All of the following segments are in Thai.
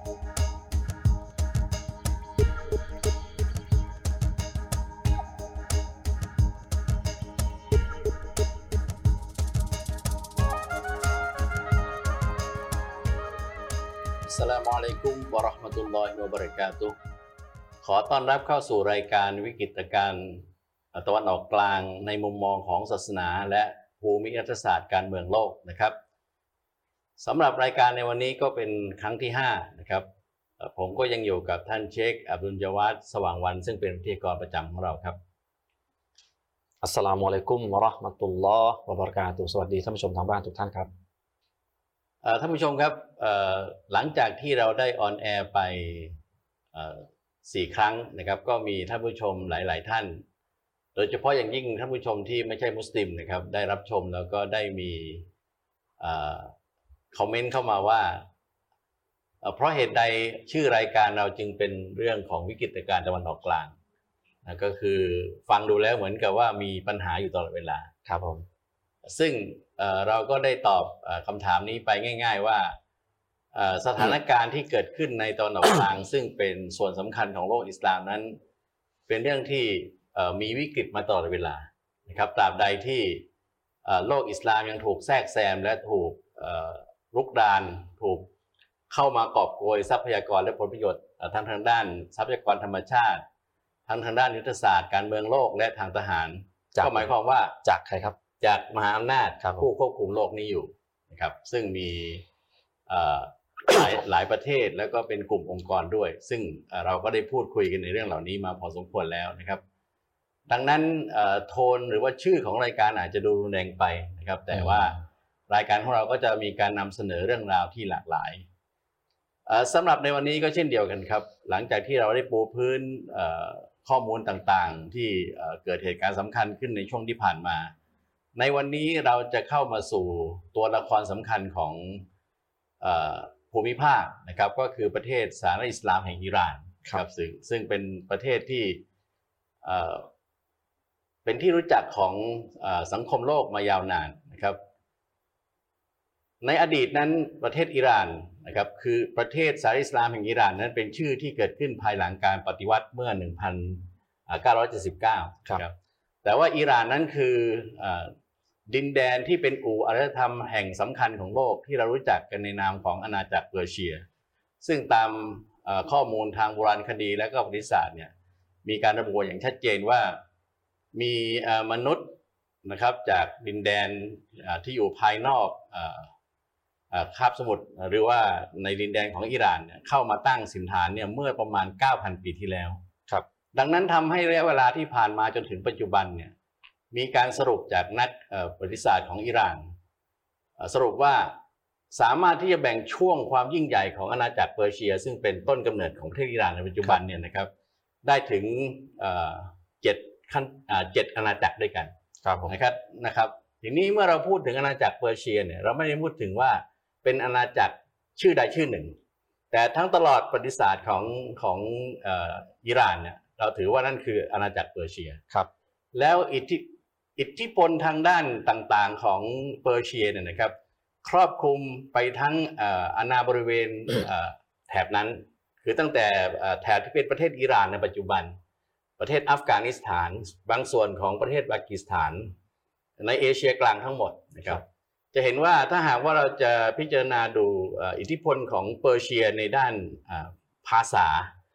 อัสสลามุอะลัยกุมวะเราะห์มะตุลลอฮิวะบะเราะกาตุขอต้อนรับเข้าสู่รายการวิกฤตการณ์ตะวันออกกลางในมุมมองของศาสนาและภูมิรัฐศาสตร์การเมืองโลกนะครับ สำหรับรายการในวันนี้ก็เป็นครั้งที่ 5 นะครับเอ่อผมก็ยังอยู่กับท่านเชคอับดุลจาวาดสว่างวัน ซึ่งเป็นวิทยากรประจำของเราครับ السلام عليكم ورحمة الله وبركاته สวัสดีท่านผู้ชมทางบ้านทุกท่านครับเอ่อท่านผู้ชมครับเอ่อหลังจากที่เราได้ on air ไปเอ่อสี่ครั้งนะครับ ก็มีท่านผู้ชมหลาย ๆ ท่าน โดยเฉพาะอย่างยิ่งท่านผู้ชมที่ไม่ใช่มุสลิมนะครับ ได้รับชมแล้วก็ได้มีเอ่อ คอมเมนต์เข้ามาว่าเอ่อเพราะเหตุใดชื่อรายการเราจึงเป็นเรื่องของวิกฤตการณ์ตะวันออกกลางนะก็คือฟังดูแล้วเหมือนกับว่ามีปัญหาอยู่ตลอดเวลาครับผมซึ่งเอ่อเราก็ได้ตอบเออคำถามนี้ไปง่าย ๆ ว่าเอ่อสถานการณ์ที่เกิดขึ้นในตอนออกกลาง ซึ่งเป็นส่วนสำคัญของโลกอิสลามนั้น เป็นเรื่องที่เอ่อมีวิกฤตมาตลอดเวลานะครับตราบใดที่เอ่อโลกอิสลามยังถูกแทรกแซมและถูก เอ่อรุกรานถูกเข้ามากอบโกยทรัพยากรและผลประโยชน์เอ่อทั้งทางด้าน ทรัพยากรธรรมชาติ ทั้งทางด้านยุทธศาสตร์การเมืองโลกและทางทหารจากก็หมายความว่าจากใครครับ จากมหาอำนาจครับผมผู้ควบคุมโลกนี้อยู่นะครับ ซึ่งมีเอ่อหลายหลายประเทศแล้วก็เป็นกลุ่มองค์กรด้วย ซึ่งเอ่อเราก็ได้พูดคุยกันในเรื่องเหล่านี้มาพอสมควรแล้วนะครับ ดังนั้นเอ่อโทนหรือว่าชื่อของรายการอาจจะดูรุนแรงไปนะครับ แต่ว่า รายการของเราก็จะมีการนำเสนอเรื่องราวที่หลากหลายเอ่อสำหรับในวันนี้ก็เช่นเดียวกันครับ หลังจากที่เราได้ปูพื้นเอ่อข้อมูลต่างๆ ที่เอ่อเกิดเหตุการณ์สำคัญขึ้นในช่วงที่ผ่านมา ในวันนี้เราจะเข้ามาสู่ตัวละครสำคัญของเออภูมิภาคนะครับก็คือประเทศสาธารณรัฐอิสลามแห่งอิหร่านครับซึ่งซึ่งเป็นประเทศที่เอ่อเป็นที่รู้จักของเออสังคมโลกมายาวนานนะครับ ในอดีตนั้นประเทศอิหร่านนะครับคือประเทศสาธารณรัฐอิสลามแห่งอิหร่านนั้นเป็นชื่อที่เกิดขึ้นภายหลังการปฏิวัติเมื่อ 1979ครับนะแต่ว่าอิหร่านนั้นคือเอ่อดินแดนที่เป็นอู่อารยธรรมแห่งสำคัญของโลกที่เรารู้จักกันในนามของอาณาจักรเปอร์เซีย ซึ่งตามเอ่อข้อมูลทางโบราณคดีและก็ประวัติศาสตร์เนี่ยมีการระบุอย่างชัดเจนว่ามีเอ่อมนุษย์นะครับจากดินแดนเอ่อที่อยู่ภายนอกเอ่อเอ่อ คาบสมุทรหรือว่าในดินแดนของอิหร่านเนี่ยเข้ามาตั้งสินฐานเนี่ยเมื่อประมาณ 9,000 ปีที่แล้วครับ ดังนั้นทำให้ระยะเวลาที่ผ่านมาจนถึงปัจจุบันเนี่ยมีการสรุปจากนักเอ่อประวัติศาสตร์ของอิหร่านเอ่อสรุปว่าสามารถที่จะแบ่งช่วงความยิ่งใหญ่ของอาณาจักรเปอร์เซีย ซึ่งเป็นต้นกำเนิดของประเทศอิหร่านในปัจจุบันเนี่ยนะครับ ได้ถึงเอ่อเจ็ดขั้นอ่าเจ็ดอาณาจักรด้วยกันครับผมนะครับนะครับ ทีนี้เมื่อเราพูดถึงอาณาจักรเปอร์เซียเนี่ยเราไม่ได้พูดถึงว่า เป็นอาณาจักรชื่อใดชื่อหนึ่ง แต่ทั้งตลอดประวัติศาสตร์ของของเอ่ออิหร่านเนี่ยเราถือว่านั่นคืออาณาจักรเปอร์เซียครับ แล้วอิทธิอิทธิพลทางด้านต่างๆของเปอร์เซียเนี่ยนะครับ ครอบคลุมไปทั้งเอ่ออาณาบริเวณเอ่อแถบนั้น คือตั้งแต่เอ่อแถบที่เป็นประเทศอิหร่านในปัจจุบัน ประเทศอัฟกานิสถาน บางส่วนของประเทศปากีสถาน ในเอเชียกลางทั้งหมดนะครับ จะเห็นว่าถ้าหากว่าเราจะพิจารณาดูเอ่ออิทธิพลของเปอร์เซียในด้านอ่าภาษา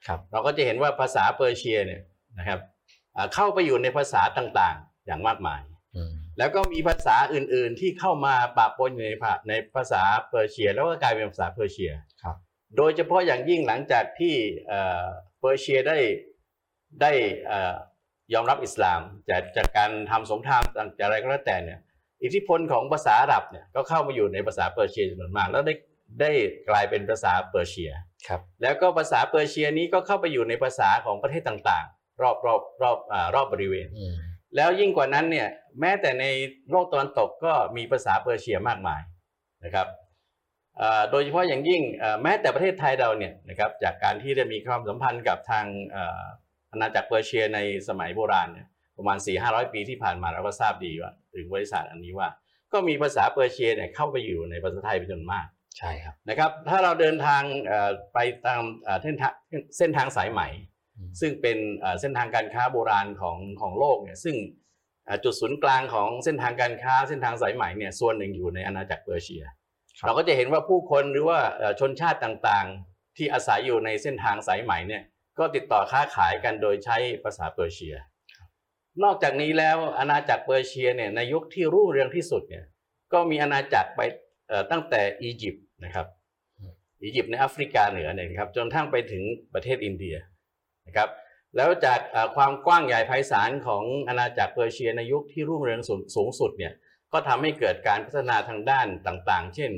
ครับเราก็จะเห็นว่าภาษาเปอร์เซียเนี่ยนะครับอ่าเข้าไปอยู่ในภาษาต่างๆ อย่างมากมายอืมแล้วก็มีภาษาอื่นๆที่เข้ามาปะปนอยู่ในภาในภาษาเปอร์เซีย แล้วก็กลายเป็นภาษาเปอร์เซียครับโดยเฉพาะอย่างยิ่งหลังจากที่เอ่อเปอร์เซียได้ได้เอ่อยอมรับอิสลามจากจากการทำสงครามจากอะไรก็แล้วแต่เนี่ย อิทธิพลของภาษาอาหรับเนี่ยก็เข้ามาอยู่ในภาษาเปอร์เซียจำนวนมาก แล้วได้ได้กลายเป็นภาษาเปอร์เซียครับแล้วก็ภาษาเปอร์เซียนี้ก็เข้าไปอยู่ในภาษาของประเทศต่างๆ รอบรอบรอบอ่ารอบบริเวณอืมแล้วยิ่งกว่านั้นเนี่ยแม้แต่ในโลกตะวันตกก็มีภาษาเปอร์เซียมากมายนะครับเอ่อโดยเฉพาะอย่างยิ่งเอ่อแม้แต่ประเทศไทยเราเนี่ยนะครับจากการที่ได้มีความสัมพันธ์กับทางเอ่ออาณาจักรเปอร์เซียในสมัยโบราณเนี่ย ประมาณ4 5 0 0ปีที่ผ่านมาเราก็ทราบดีว่า ถึงบริษัทอันนี้ว่า ก็มีภาษาเปอร์เซียเนี่ยเข้าไปอยู่ในภาษาไทยเป็นจำนวนมากใช่ครับนะครับ ถ้าเราเดินทางเอ่อไปตามเอ่อเส้นทางเส้นทางสายไหมอืมซึ่งเป็นเอ่อเส้นทางการค้าโบราณของของโลกเนี่ยซึ่งเอ่อจุดศูนย์กลางของเส้นทางการค้าเส้นทางสายไหมเนี่ยส่วนหนึ่งอยู่ในอาณาจักรเปอร์เซีย เราก็จะเห็นว่าผู้คนหรือว่าเอ่อชนชาติต่างๆ ที่อาศัยอยู่ในเส้นทางสายไหมเนี่ยก็ติดต่อค้าขายกันโดยใช้ภาษาเปอร์เซีย นอกจากนี้แล้วอาณาจักรเปอร์เซียเนี่ยในยุคที่รุ่งเรืองที่สุดเนี่ยก็มีอาณาจักรไปเอ่อตั้งแต่อียิปต์นะครับอียิปต์ในแอฟริกาเหนือเนี่ยนะครับจนทั้งไปถึงประเทศอินเดียนะครับแล้วจากเอ่อความกว้างใหญ่ไพศาลของอาณาจักรเปอร์เซียในยุคที่รุ่งเรืองสูงสูงสุดเนี่ยก็ทำให้เกิดการพัฒนาทางด้านต่างๆ เช่น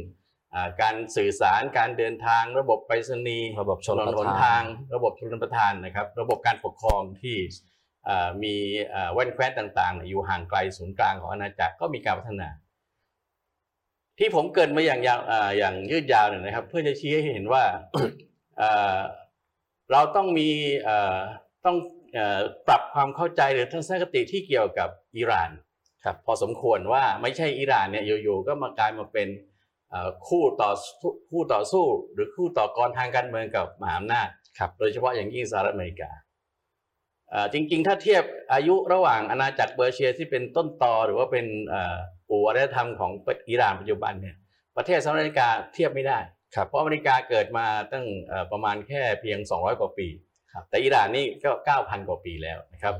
อ่าการสื่อสารการเดินทางระบบไปรษณีย์ระบบชถนนนประหนทาทานงระบบชนประทานนะครับ ระบบการปกครองที่เอ่อ มีเอ่อแว่นแคว้นต่างๆเนี่ยอยู่ห่างไกลศูนย์กลางของอาณาจักรก็มีการพัฒนา ที่ผมเกรินมาอย่างยาวเอ่ออย่างยืดยาวเนี่ยนะครับ เพื่อจะชี้ให้เห็นว่าเอ่อเราต้องมีเอ่อต้องเอ่อปรับความเข้าใจหรือทัศนคติที่เกี่ยวกับอิหร่านครับพอสมควรว่าไม่ใช่อิหร่านเนี่ยอยู่ๆก็มากลายมาเป็นเอ่อคู่ต่อสู้คู่ต่อสู้ หรือคู่ต่อกรทางการเมืองกับมหาอำนาจครับโดยเฉพาะอย่างยิ่งสหรัฐอเมริกาเอ่อ จริงๆ ถ้าเทียบอายุระหว่างอาณาจักรเปอร์เซียที่เป็นต้นตอหรือว่าเป็นเอ่อปู่อารยธรรมของอิหร่านปัจจุบันเนี่ยประเทศสหรัฐอเมริกาเทียบไม่ได้ครับเพราะอเมริกาเกิดมาตั้งเอ่อประมาณแค่เพียง 200 กว่าปีครับแต่อิหร่านนี่ก็ 9,000 กว่าปีแล้วนะครับ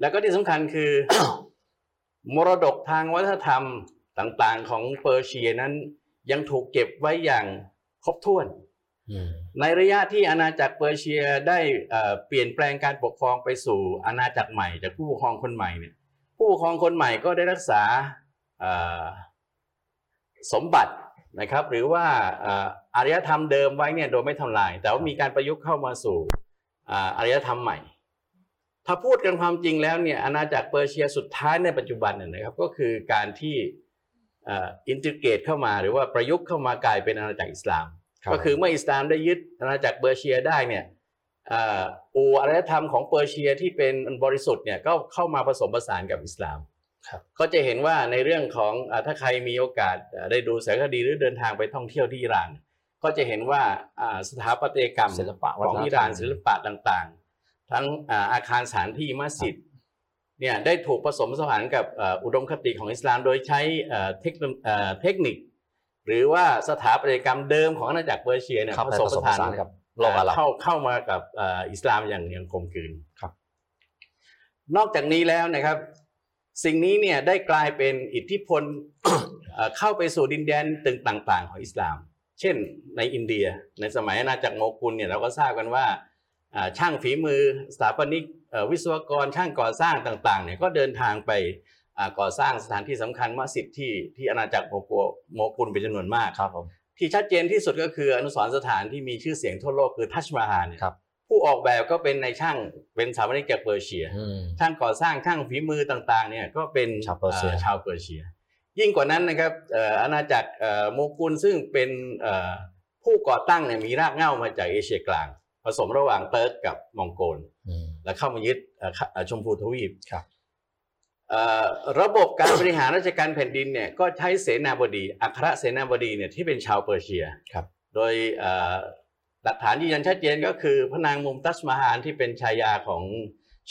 แล้วก็ที่สำคัญคือ มรดกทางวัฒนธรรมต่างๆ ของเปอร์เซียนั้นยังถูกเก็บไว้อย่างครบถ้วนอืม ในระยะที่อาณาจักรเปอร์เซียได้เปลี่ยนแปลงการปกครองไปสู่อาณาจักรใหม่จากผู้ปกครองคนใหม่เนี่ยผู้ปกครองคนใหม่ก็ได้รักษาสมบัตินะครับ หรือว่าอารยธรรมเดิมไว้เนี่ยโดยไม่ทำลาย แต่ว่ามีการประยุกต์เข้ามาสู่อารยธรรมใหม่ ถ้าพูดกันความจริงแล้วเนี่ยอาณาจักรเปอร์เซียสุดท้ายในปัจจุบันเนี่ยนะครับ ก็คือการที่อินทิเกตเข้ามาหรือว่าประยุกต์เข้ามากลายเป็นอาณาจักรอิสลาม ก็คือเมื่ออิสลามได้ยึดอาณาจักรเปอร์เซียได้เนี่ยเอ่ออูอารยธรรมของเปอร์เซียที่เป็นบริสุทธิ์เนี่ยก็เข้ามาผสมผสานกับอิสลามครับก็จะเห็นว่าในเรื่องของอ่าถ้าใครมีโอกาสอ่าได้ดูสารคดีหรือเดินทางไปท่องเที่ยวที่อิหร่าน ก็จะเห็นว่าอ่าสถาปัตยกรรมศิลปะของอิหร่านศิลปะต่างๆ ทั้งอ่าอาคารสถานที่มัสยิดเนี่ยได้ถูกผสมผสานกับเอ่ออุดมคติของอิสลาม โดยใช้เอ่อเทคโนเอ่อเทคนิค หรือว่าสถาปัตยกรรมเดิมของอาณาจักรเปอร์เซียเนี่ยครับผไปสมผผสมผสานสานกับโลกอาหรับเข้าเข้ามากับเอ่ออิสลามอย่างอย่างกลมกลืนครับ นอกจากนี้แล้วนะครับ สิ่งนี้เนี่ยได้กลายเป็นอิทธิพลเอ่อเข้าไปสู่ดินแดนตึงต่าง ๆ ของอิสลาม เช่นในอินเดีย ในสมัยอาณาจักรโมกุลเนี่ยเราก็ทราบกันว่าอ่าช่างฝีมือสถาปนิกเอ่อวิศวกรช่างก่อสร้างต่างๆเนี่ยก็เดินทางไปอ่า ก่อสร้างสถานที่สำคัญมัสยิดที่ที่อาณาจักรโมกุลโมกุลเป็นจำนวนมากครับผมที่ชัดเจนที่สุดก็คืออนุสรณ์สถานที่มีชื่อเสียงทั่วโลกคือทัชมาฮาลเนี่ยครับผู้ออกแบบก็เป็นนายช่างเป็นสถาปนิกจากเปอร์เซียอืมช่างก่อสร้างช่างฝีมือต่างๆเนี่ยก็เป็นชาวเปอร์เซียชาวเปอร์เซีย ยิ่งกว่านั้นนะครับเอ่ออาณาจักรเอ่อโมกุลซึ่งเป็นเอ่อผู้ก่อตั้งเนี่ยมีรากเหง้ามาจากเอเชียกลาง ผสมระหว่างเติร์กกับมองโกลอืมและเข้ามายึดเอ่อเอ่อชมพูทวีปค รับเอ่อระบบการบริหารราชการแผ่นดินเนี่ยก็ใช้เสนาบดี อัครเสนาบดีเนี่ยที่เป็นชาวเปอร์เซียครับ โดยเอ่อหลักฐานยืนยันชัดเจนก็คือพระนางมุมตัชมาฮานที่เป็นชายาของ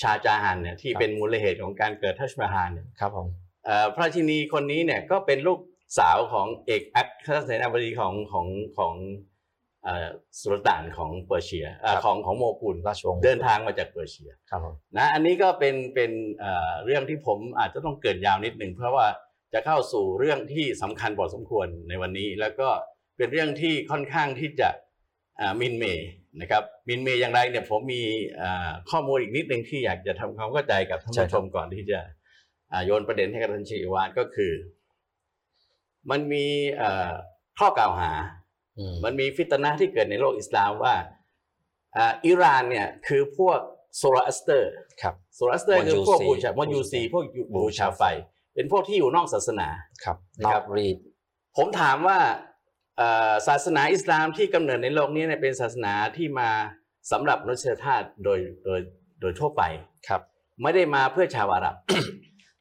ชาจาฮันเนี่ยที่เป็นมูลเหตุของการเกิดทัชมาฮานเนี่ยครับผมเอ่อพระราชินีคนนี้เนี่ยก็เป็นลูกสาวของเอกอัครเสนาบดีของของของเอ่อ สุลต่านของเปอร์เซียเอ่อของของโมกุลราชวงศ์เดินทางมาจากเปอร์เซียครับผมนะอันนี้ก็เป็นเป็นเอ่อเรื่องที่ผมอาจจะต้องเกรินยาวนิดหนึ่งเพราะว่าจะเข้าสู่เรื่องที่สำคัญพอสมควรในวันนี้ แล้วก็เป็นเรื่องที่ค่อนข้างที่จะอ่ามินเมย์นะครับมินเมย์อย่างไรเนี่ยผมมีอ่าข้อมูลอีกนิดหนึ่งที่อยากจะทำความเข้าใจกับท่านผู้ชมก่อนที่จะอ่าโยนประเด็นให้กับท่านชีวานก็คือ มันมีเอ่อข้อกล่าวหาอื มมันมีฟิตนะห์ที่เกิดในโลกอิสลามว่าอ่าอิหร่านเนี่ยคือพวกโซโรอัสเตอร์ครับโซโรอัสเตอร์คือพวก มายูซี บูชามายูซีพวกบูชาไฟ เป็นพวกที่อยู่นอกศาสนาครับนะนอครักบรีดผมถามว่าเอ่อศาสนาอิสลามที่กำเนิดในโลกนี้เนี่ยเป็นศาสนาที่มาสำหรับมนุษยชาติโดยโดยโดยทั่วไปครับ ไม่ได้มาเพื่อชาวอาหรับ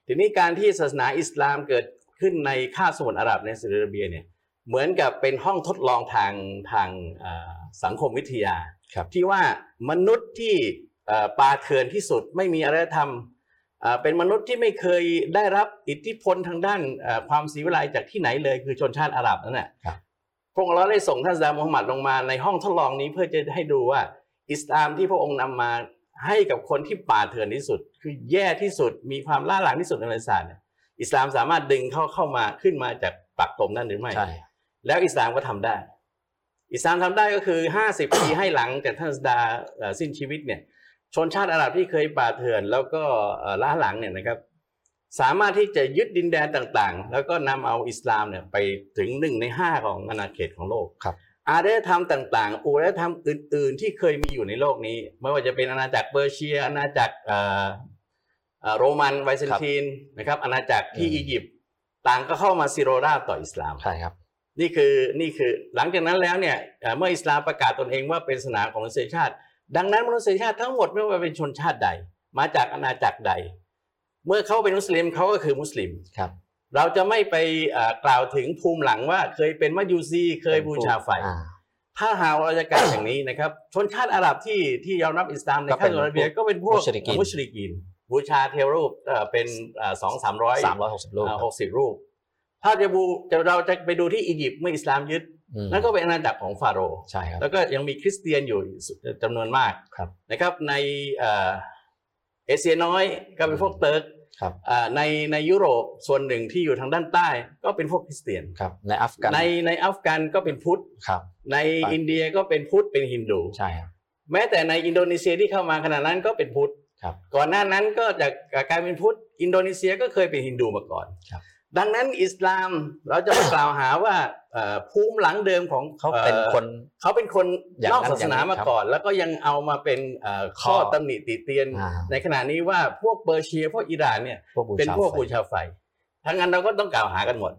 ทีนี้การที่ศาสนาอิสลามเกิดขึ้นในคาบสมุทรอาหรับในซาอุดิอาระเบียเนี่ย เหมือนกับเป็นห้องทดลองทางทางเอ่อสังคมวิทยาครับที่ว่ามนุษย์ที่เอ่อปาเถื่อนที่สุดไม่มีอารยธรรมเอ่อเป็นมนุษย์ที่ไม่เคยได้รับอิทธิพลทางด้านเอ่อความศรีวิไลจากที่ไหนเลยคือชนชาติอาหรับนั่นแหละครับพระองค์เราได้ส่งท่านซามุฮัมมัดลงมาในห้องทดลองนี้เพื่อจะให้ดูว่าอิสลามที่พระองค์นำมาให้กับคนที่ป่าเถื่อนที่สุด คือแย่ที่สุดมีความล่าหลังที่สุดในประวัติศาสตร์เนี่ยอิสลามสามารถดึงเข้าเข้ามาขึ้นมาจากปักตมนั่นหรือไม่ใช่ แล้วอิสลามก็ทำได้ อิสลามทำได้ก็คือ 50 ปีให้หลังจากท่านสดาเอ่อสิ้นชีวิตเนี่ยชนชาติอาหรับที่เคยป่าเถื่อน แล้วก็เอ่อล้าหลังเนี่ยนะครับสามารถที่จะยึดดินแดนต่างๆ แล้วก็นำเอาอิสลามเนี่ยไปถึงหนึ่งในห้าของอาณาเขตของโลกครับอารยธรรมต่างๆอารยธรรมอื่น ๆ ที่เคยมีอยู่ในโลกนี้ ไม่ว่าจะเป็นอาณาจักรเปอร์เซีย อาณาจักรเอ่อเอ่อโรมันไบแซนตินนะครับอาณาจักรที่อืมอียิปต์ต่างก็เข้ามาซิโรราบต่ออิสลามใช่ครับ นี่คือนี่คือหลังจากนั้นแล้วเนี่ยเอ่อเมื่ออิสลามประกาศตนเองว่าเป็นศาสนาของมนุษยชาติ ดังนั้นมนุษยชาติทั้งหมดไม่ว่าเป็นชนชาติใด มาจากอาณาจักรใด เมื่อเขาเป็นมุสลิมเขาก็คือมุสลิมครับ เราจะไม่ไปเอ่อกล่าวถึงภูมิหลังว่าเคยเป็นมัจยูซีเคยบูชาไฟอ่าถ้าหากเราจะกล่าวอย่างนี้นะครับชนชาติอาหรับที่ที่ยอมรับอิสลามในก็เป็ขั้นนอาระเบียก็เป็นพวกมุชริกีนมุชริกีนบูชาเทวรูปเอ่อเป็นสองสามร้อยสามร้อยหกสิบลูกหกสิบรูป ถ้าจะบูจะเราจะไปดูที่อียิปต์เมื่ออิสลามยึดอืมนั่นก็เป็นอาณาจักรของฟาโรห์ใช่ครับแล้วก็ยังมีคริสเตียนอยู่จำนวนมากครับนะครับในเอ่อเอเชียน้อยก็เป็นพวกเติร์กครับอ่าในในยุโรปส่วนหนึ่งที่อยู่ทางด้านใต้ก็เป็นพวกคริสเตียนครับในอัฟกันในในอัฟกันก็เป็นพุทธครับในไปอินเดียก็เป็นพุทธเป็นฮินดูใช่ครับแม้แต่ในอินโดนีเซียที่เข้ามาขณะนั้นก็เป็นพุทธครับก่อนหน้านั้นก็จากกลายเป็นพุทธอินโดนีเซียก็เคยเป็นฮินดูมาก่อนครับ ดังนั้นอิสลามเราจะมากล่าวหาว่าเอ่อภูมิหลังเดิมของเขาเป็นอ่อคนเขาเป็นคนอย่างนอกนั้นศาสนาอย่างนี้มาครับก่อน แล้วก็ยังเอามาเป็นเอ่อข้อข้อตำหนิติเตียนอ่าในขณะนี้ว่าพวกเปอร์เซียพวกอิหร่านเนี่ยพวกบูเป็นชาพวกไฟบูชาไฟทั้งนั้นเราก็ต้องกล่าวหากันหมด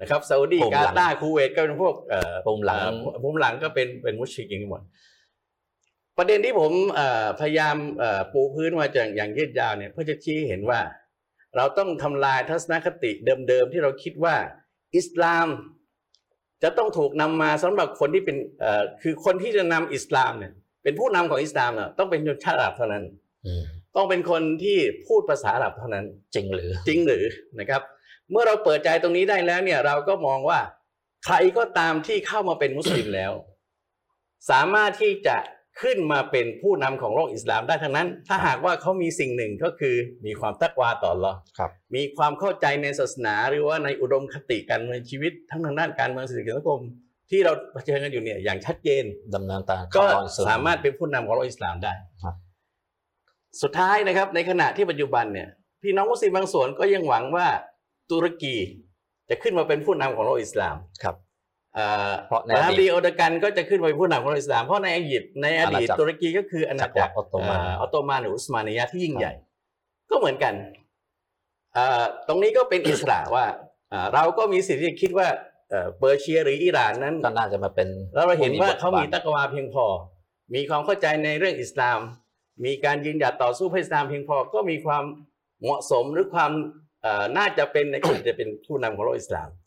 นะครับซาอุดีภูมิหกาลังตาร์คูเวตก็เป็นพวกเอ่อภูมิหลังเอ่อภูมิหลังก็เป็นเป็นมุชริกอย่างนี้หมดประเด็นที่ผมเอ่อพยายามเอ่อปูพื้นมาจากอย่างยืดยาวเนี่ยเพื่อจะชี้ให้เห็นว่า เราต้องทำลายทัศนคติเดิมๆที่เราคิดว่า อิสลามจะต้องถูกนำมาสำหรับคนที่เป็นเอ่อคือคนที่จะนำอิสลามเนี่ยเป็นผู้นำของอิสลามเนี่ยต้องเป็นชนชาติอาหรับเท่านั้นอืมต้องเป็นคนที่พูดภาษาอาหรับเท่านั้น จริงหรือจริงหรือนะครับ เมื่อเราเปิดใจตรงนี้ได้แล้วเนี่ยเราก็มองว่าใครก็ตามที่เข้ามาเป็นมุสลิมแล้ว สามารถที่จะ ขึ้นมาเป็นผู้นำของโลกอิสลามได้ทั้งนั้น ถ้าหากว่าเขามีสิ่งหนึ่งก็คือมีความตักวาต่ออัลลอฮ์ครับมีความเข้าใจในศาสนาหรือว่าในอุดมคติการเมืองชีวิตทั้งทางด้านการเมืองเศรษฐกิจสังคมที่เราเผชิญกันอยู่เนี่ยอย่างชัดเจนดำเนินตามก็คำสอนสามารถเป็นผู้นำของโลกอิสลามได้ครับสุดท้ายนะครับ ในขณะที่ปัจจุบันเนี่ยพี่น้องมุสลิมบางส่วนก็ยังหวังว่าตุรกีจะขึ้นมาเป็นผู้นำของโลกอิสลามครับ เอ่อเพราะในประธาอนดีตดีโอเดกันก็จะขึ้นมาเป็นผู้นำของโลกอิสลามเพราะในอียิปต์ในอดีตอาณาจักรตุรกีก็คืออาณาจักรจักรวรรดิออตโตมันเออออตโตมันหรืออุสมานียะห์ที่ยิ่งใหญ่ ก็เหมือนกันเอ่อตรงนี้ก็เป็นอิสระว่าเอ่อเราก็มีสิทธิ์ที่จะคิดว่าเอ่อเปอร์เซียหรืออิหร่านนั้นก็น่าจะมาเป็นแล้วเราเห็นว่าผู้บทเขามีบทตักวาเพียงพอ มีความเข้าใจในเรื่องอิสลาม มีการยืนหยัดต่อสู้เพื่ออิสลามเพียงพอก็มีความเหมาะสมหรือความเอ่อน่าจะเป็นในการจะเป็นผู้นำของโลกอิสลามอ่า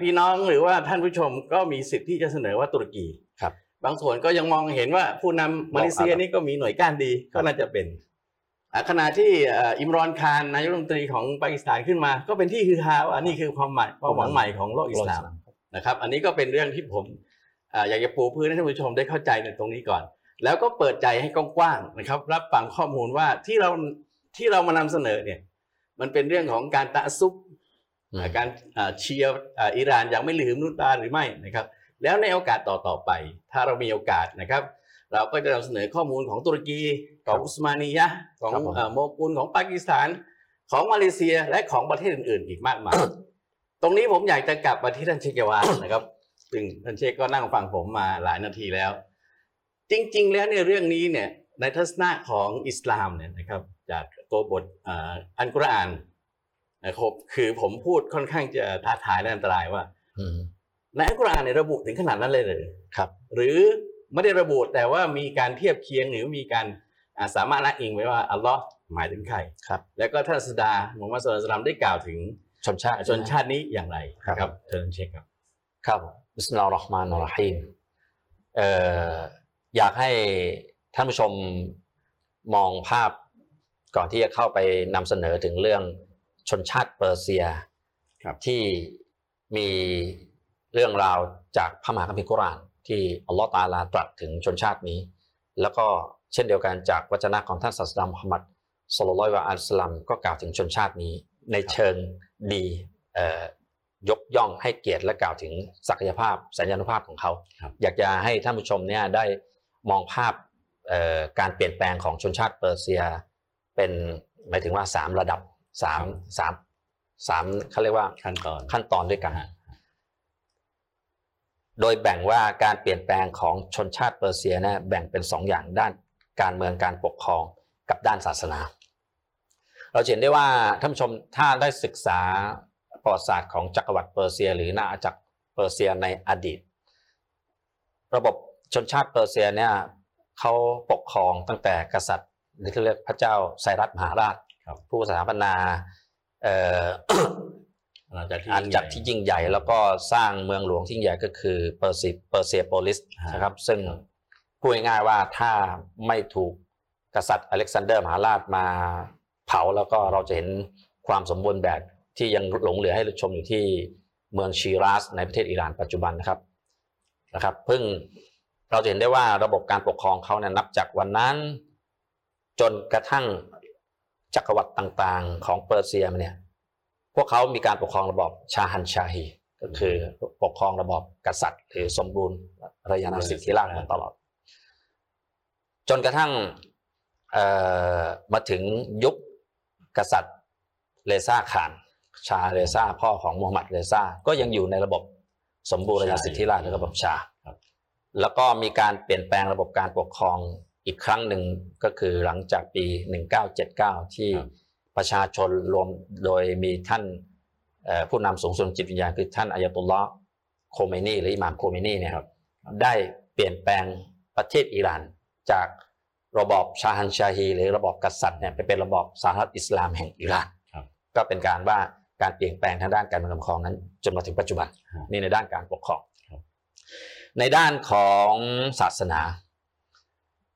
พี่น้องหรือว่าท่านผู้ชมก็มีสิทธิ์ที่จะเสนอว่าตุรกีครับบางส่วนก็ยังมองเห็นว่าผู้นำมาเลเซียนี่ก็มีหน่วยก้านดีก็น่าจะเป็นอ่าขณะที่เอ่ออิมรอนคานนายกรัฐมนตรีของปากีสถานขึ้นมา ก็เป็นที่ฮือฮาว่านี่คือความหมายความหวังใหม่ของโลกอิสลามนะครับ อันนี้ก็เป็นเรื่องที่ผมอ่าอยากจะปูพื้นให้ท่านผู้ชมได้เข้าใจในตรงนี้ก่อน แล้วก็เปิดใจให้กว้างๆนะครับ รับฟังข้อมูลว่าที่เราที่เรามานำเสนอเนี่ย มันเป็นเรื่องของการตะซุบอืมอ่า การอ่าเชียร์อ่าอิหร่านอย่างไม่ลืมนุตตาหรือไม่นะครับ แล้วในโอกาสต่อๆไป ถ้าเรามีโอกาสนะครับ เราก็จะนำเสนอข้อมูลของตุรกีของอุสมานียะห์ของครับผมเอ่อโมกุลของปากีสถานของมาเลเซียและของประเทศอื่น ๆ อีกมากมายตรงนี้ผมอยากจะกลับมาที่ท่านเชคเกวานะครับ ซึ่งท่านเชคก็นั่งฟังผมมาหลายนาทีแล้ว จริง ๆ แล้วในยเรื่องนี้เนี่ยในทัศนะของอิสลามเนี่ยนะครับ จากตัวบทอ่าอันกุรอาน นะครับคือผมพูดค่อนข้างจะท้าทายและอันตรายว่าอืมในอัลกุรอานเนี่ยระบุถึงขนาดนั้นเลยเลยครับ หรือไม่ได้ระบุแต่ว่ามีการเทียบเคียงหรือมีการอ่าสามารถอ้างอิงไว้ว่าอัลลอฮ์หมายถึงใครครับ แล้วก็ท่านศาสดามุฮัมมัดสุลตัลลัมได้กล่าวถึงชนชาติชนชาตินี้อย่างไรครับครับเชิญเช็คครับ ครับبسم الله الرحمن الرحيمเอ่ออยากให้ท่านผู้ชมมองภาพก่อนที่จะเข้าไปนำเสนอถึงเรื่อง ชนชาติเปอร์เซียครับที่มีเรื่องราวจากพระมหาคัมภีร์กุรอาน ที่อัลลอฮ์ตะอาลาตรัสถึงชนชาตินี้ แล้วก็เช่นเดียวกันจากวจนะของท่านศาสดามุฮัมมัดสลลัลลอฮุอะลัยฮิวะสลลัมก็กล่าวถึงชนชาตินี้ ในเชิงดีเอ่อยกย่องให้เกียรติและกล่าวถึงศักยภาพสัญญานุภาพของเขาครับอยากจะให้ท่านผู้ชมเนี่ยได้มองภาพเอ่อการเปลี่ยนแปลงของชนชาติเปอร์เซีย เป็นหมายถึงว่าสามระดับ สามสามสามเขาเรียกว่าขั้นตอนขั้นตอนด้วยกัน โดยแบ่งว่าการเปลี่ยนแปลงของชนชาติเปอร์เซียนะแบ่งเป็นสองอย่างด้านการเมืองการปกครองกับด้านศาสนา เราจะเห็นได้ว่าท่านผู้ชมถ้าได้ศึกษาประวัติศาสตร์ของจักรวรรดิเปอร์เซีย หรือนาอาณาจักรเปอร์เซียในอดีต ระบบชนชาติเปอร์เซียเนี่ยเขาปกครองตั้งแต่กษัตริย์หรือที่เรียกพระเจ้าไซรัสมหาราชครับ ผู้สถาปนาเอ่ออาณาจักรที่อาณาจักรที่ยิ่งใหญ่แล้วก็สร้างเมืองหลวงที่ยิ่งใหญ่ก็คือเปอร์ซีเปอร์เซียโปลิสฮะนะครับซึ่งพูดง่ายๆว่าถ้าไม่ถูกกษัตริย์อเล็กซานเดอร์มหาราชมาเผาแล้วก็เราจะเห็นความสมบูรณ์แบบที่ยังหลงเหลือให้ชมอยู่ที่เมืองชีราสในประเทศอิหร่านปัจจุบันนะครับนะครับเพิ่งเราจะเห็นได้ว่าระบบการปกครองเขาเนี่ยนับจากวันนั้น จนกระทั่ง จักรวรรดิต่างๆ ของเปอร์เซียเนี่ยพวกเขามีการปกครองระบอบชาฮันชาฮีก็คือปกครองระบอบกษัตริย์ หรือสมบูรณ์รยานาสิทธิราชมาตลอด จนกระทั่งมาถึงยุคกษัตริย์เลซ่าขาน ชาเลซ่าพ่อของมูฮัมหมัดเลซ่าก็ยังอยู่ในระบบสมบูรณ์รยาสิทธิราชหรือระบบชา แล้วก็มีการเปลี่ยนแปลงระบบการปกครอง อีกครั้งหนึ่งก็คือหลังจากปี 1979 ที่ครับประชาชนรวมโดยมีท่านเอ่อผู้นำสูงสุดจิตวิญญาณคือท่านอายาตุลลอฮ์โคเมนีหรืออิหม่ามโคเมนีเนี่ยครับได้เปลี่ยนแปลงประเทศอิหร่าน จากระบอบชาฮันชาฮี หรือระบอบกษัตริย์เนี่ยไปเป็นระบอบสาธารณรัฐอิสลามแห่งอิหร่านครับก็เป็นการว่าการเปลี่ยนแปลงทางด้านการเมืองปกครองนั้นจนมาถึงปัจจุบันครับนี่ในด้านการปกครองครับในด้านของศาสนา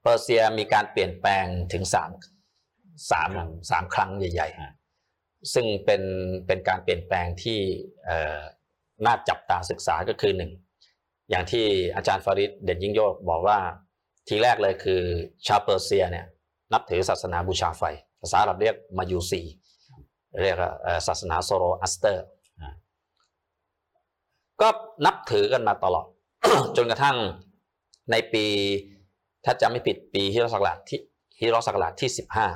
เปอร์เซียมีการเปลี่ยนแปลงถึงสามสามครั้งสามครั้งใหญ่ฮะๆซึ่งเป็นเป็นการเปลี่ยนแปลงที่เอ่อน่าจับตาศึกษาก็คือหนึ่งอย่างที่อาจารย์ฟาริดเด่นยิ่งโยศบอกว่าทีแรกเลยคือชาวเปอร์เซียเนี่ยนับถือศาสนาบูชาไฟ ภาษาอาหรับเรียกมายูซีเรียกว่าเอ่อศาสนาโซโรอัสเตอร์อ่าก็นับถือกันมาตลอด จนกระทั่งในปี ถ้าจำไม่ผิดปีฮิจเราะห์ศักราชที่ฮิจเราะห์ศักราชที่สิบห้า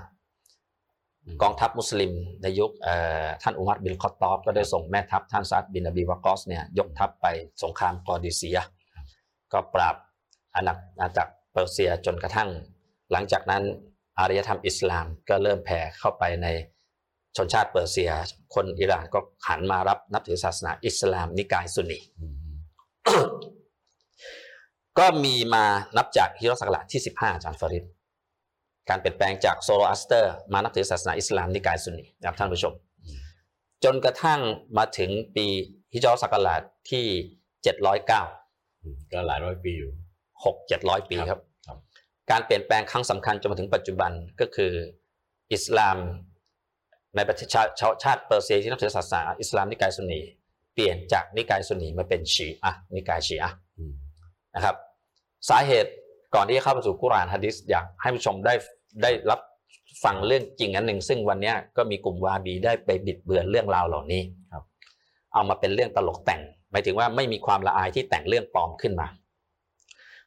กองทัพมุสลิมในยุคท่านอุมัรบินคอตตอบก็ได้ส่งแม่ทัพท่านซาดบินอบีวากอสเนี่ยยกทัพไปสงครามกอดิเซีย ก็ปราบอาณาจักรเปอร์เซียจนกระทั่ง หลังจากนั้นอารยธรรมอิสลามก็เริ่มแผ่เข้าไปในชนชาติเปอร์เซีย คนอิหร่านก็หันมารับนับถือศาสนาอิสลามนิกายซุนนี ก็มีมานับจากฮิจเราะห์ศักราชที่ 15 อาจารย์ฟาริดการเปลี่ยนแปลงจากโซโรอัสเตอร์ มานับถือศาสนาอิสลามนิกายซุนนีนะครับท่านผู้ชม จนกระทั่งมาถึงปีฮิจรอศักราชที่ 709อืมก็หลายร้อยปีอยู่6 700ปีครับครับ การเปลี่ยนแปลงครั้งสำคัญจนมาถึงปัจจุบันก็คืออิสลามในประเทศชาติชาชาติเปอร์เซียที่นับถือศาสนาอิสลามนิกายซุนนีเปลี่ยนจากนิกายซุนนีมาเป็นชีอะห์นิกายชีอะห์อืม นะครับ สาเหตุก่อนที่จะเข้าไปสู่กุรานฮะดิษอยากให้ผู้ชมได้ได้รับฟังเรื่องจริงอันหนึ่งซึ่งวันนี้ก็มีกลุ่มวาบีได้ไปบิดเบือนเรื่องราวเหล่านี้ครับ เอามาเป็นเรื่องตลกแต่งหมายถึงว่าไม่มีความละอายที่แต่งเรื่องปลอมขึ้นมา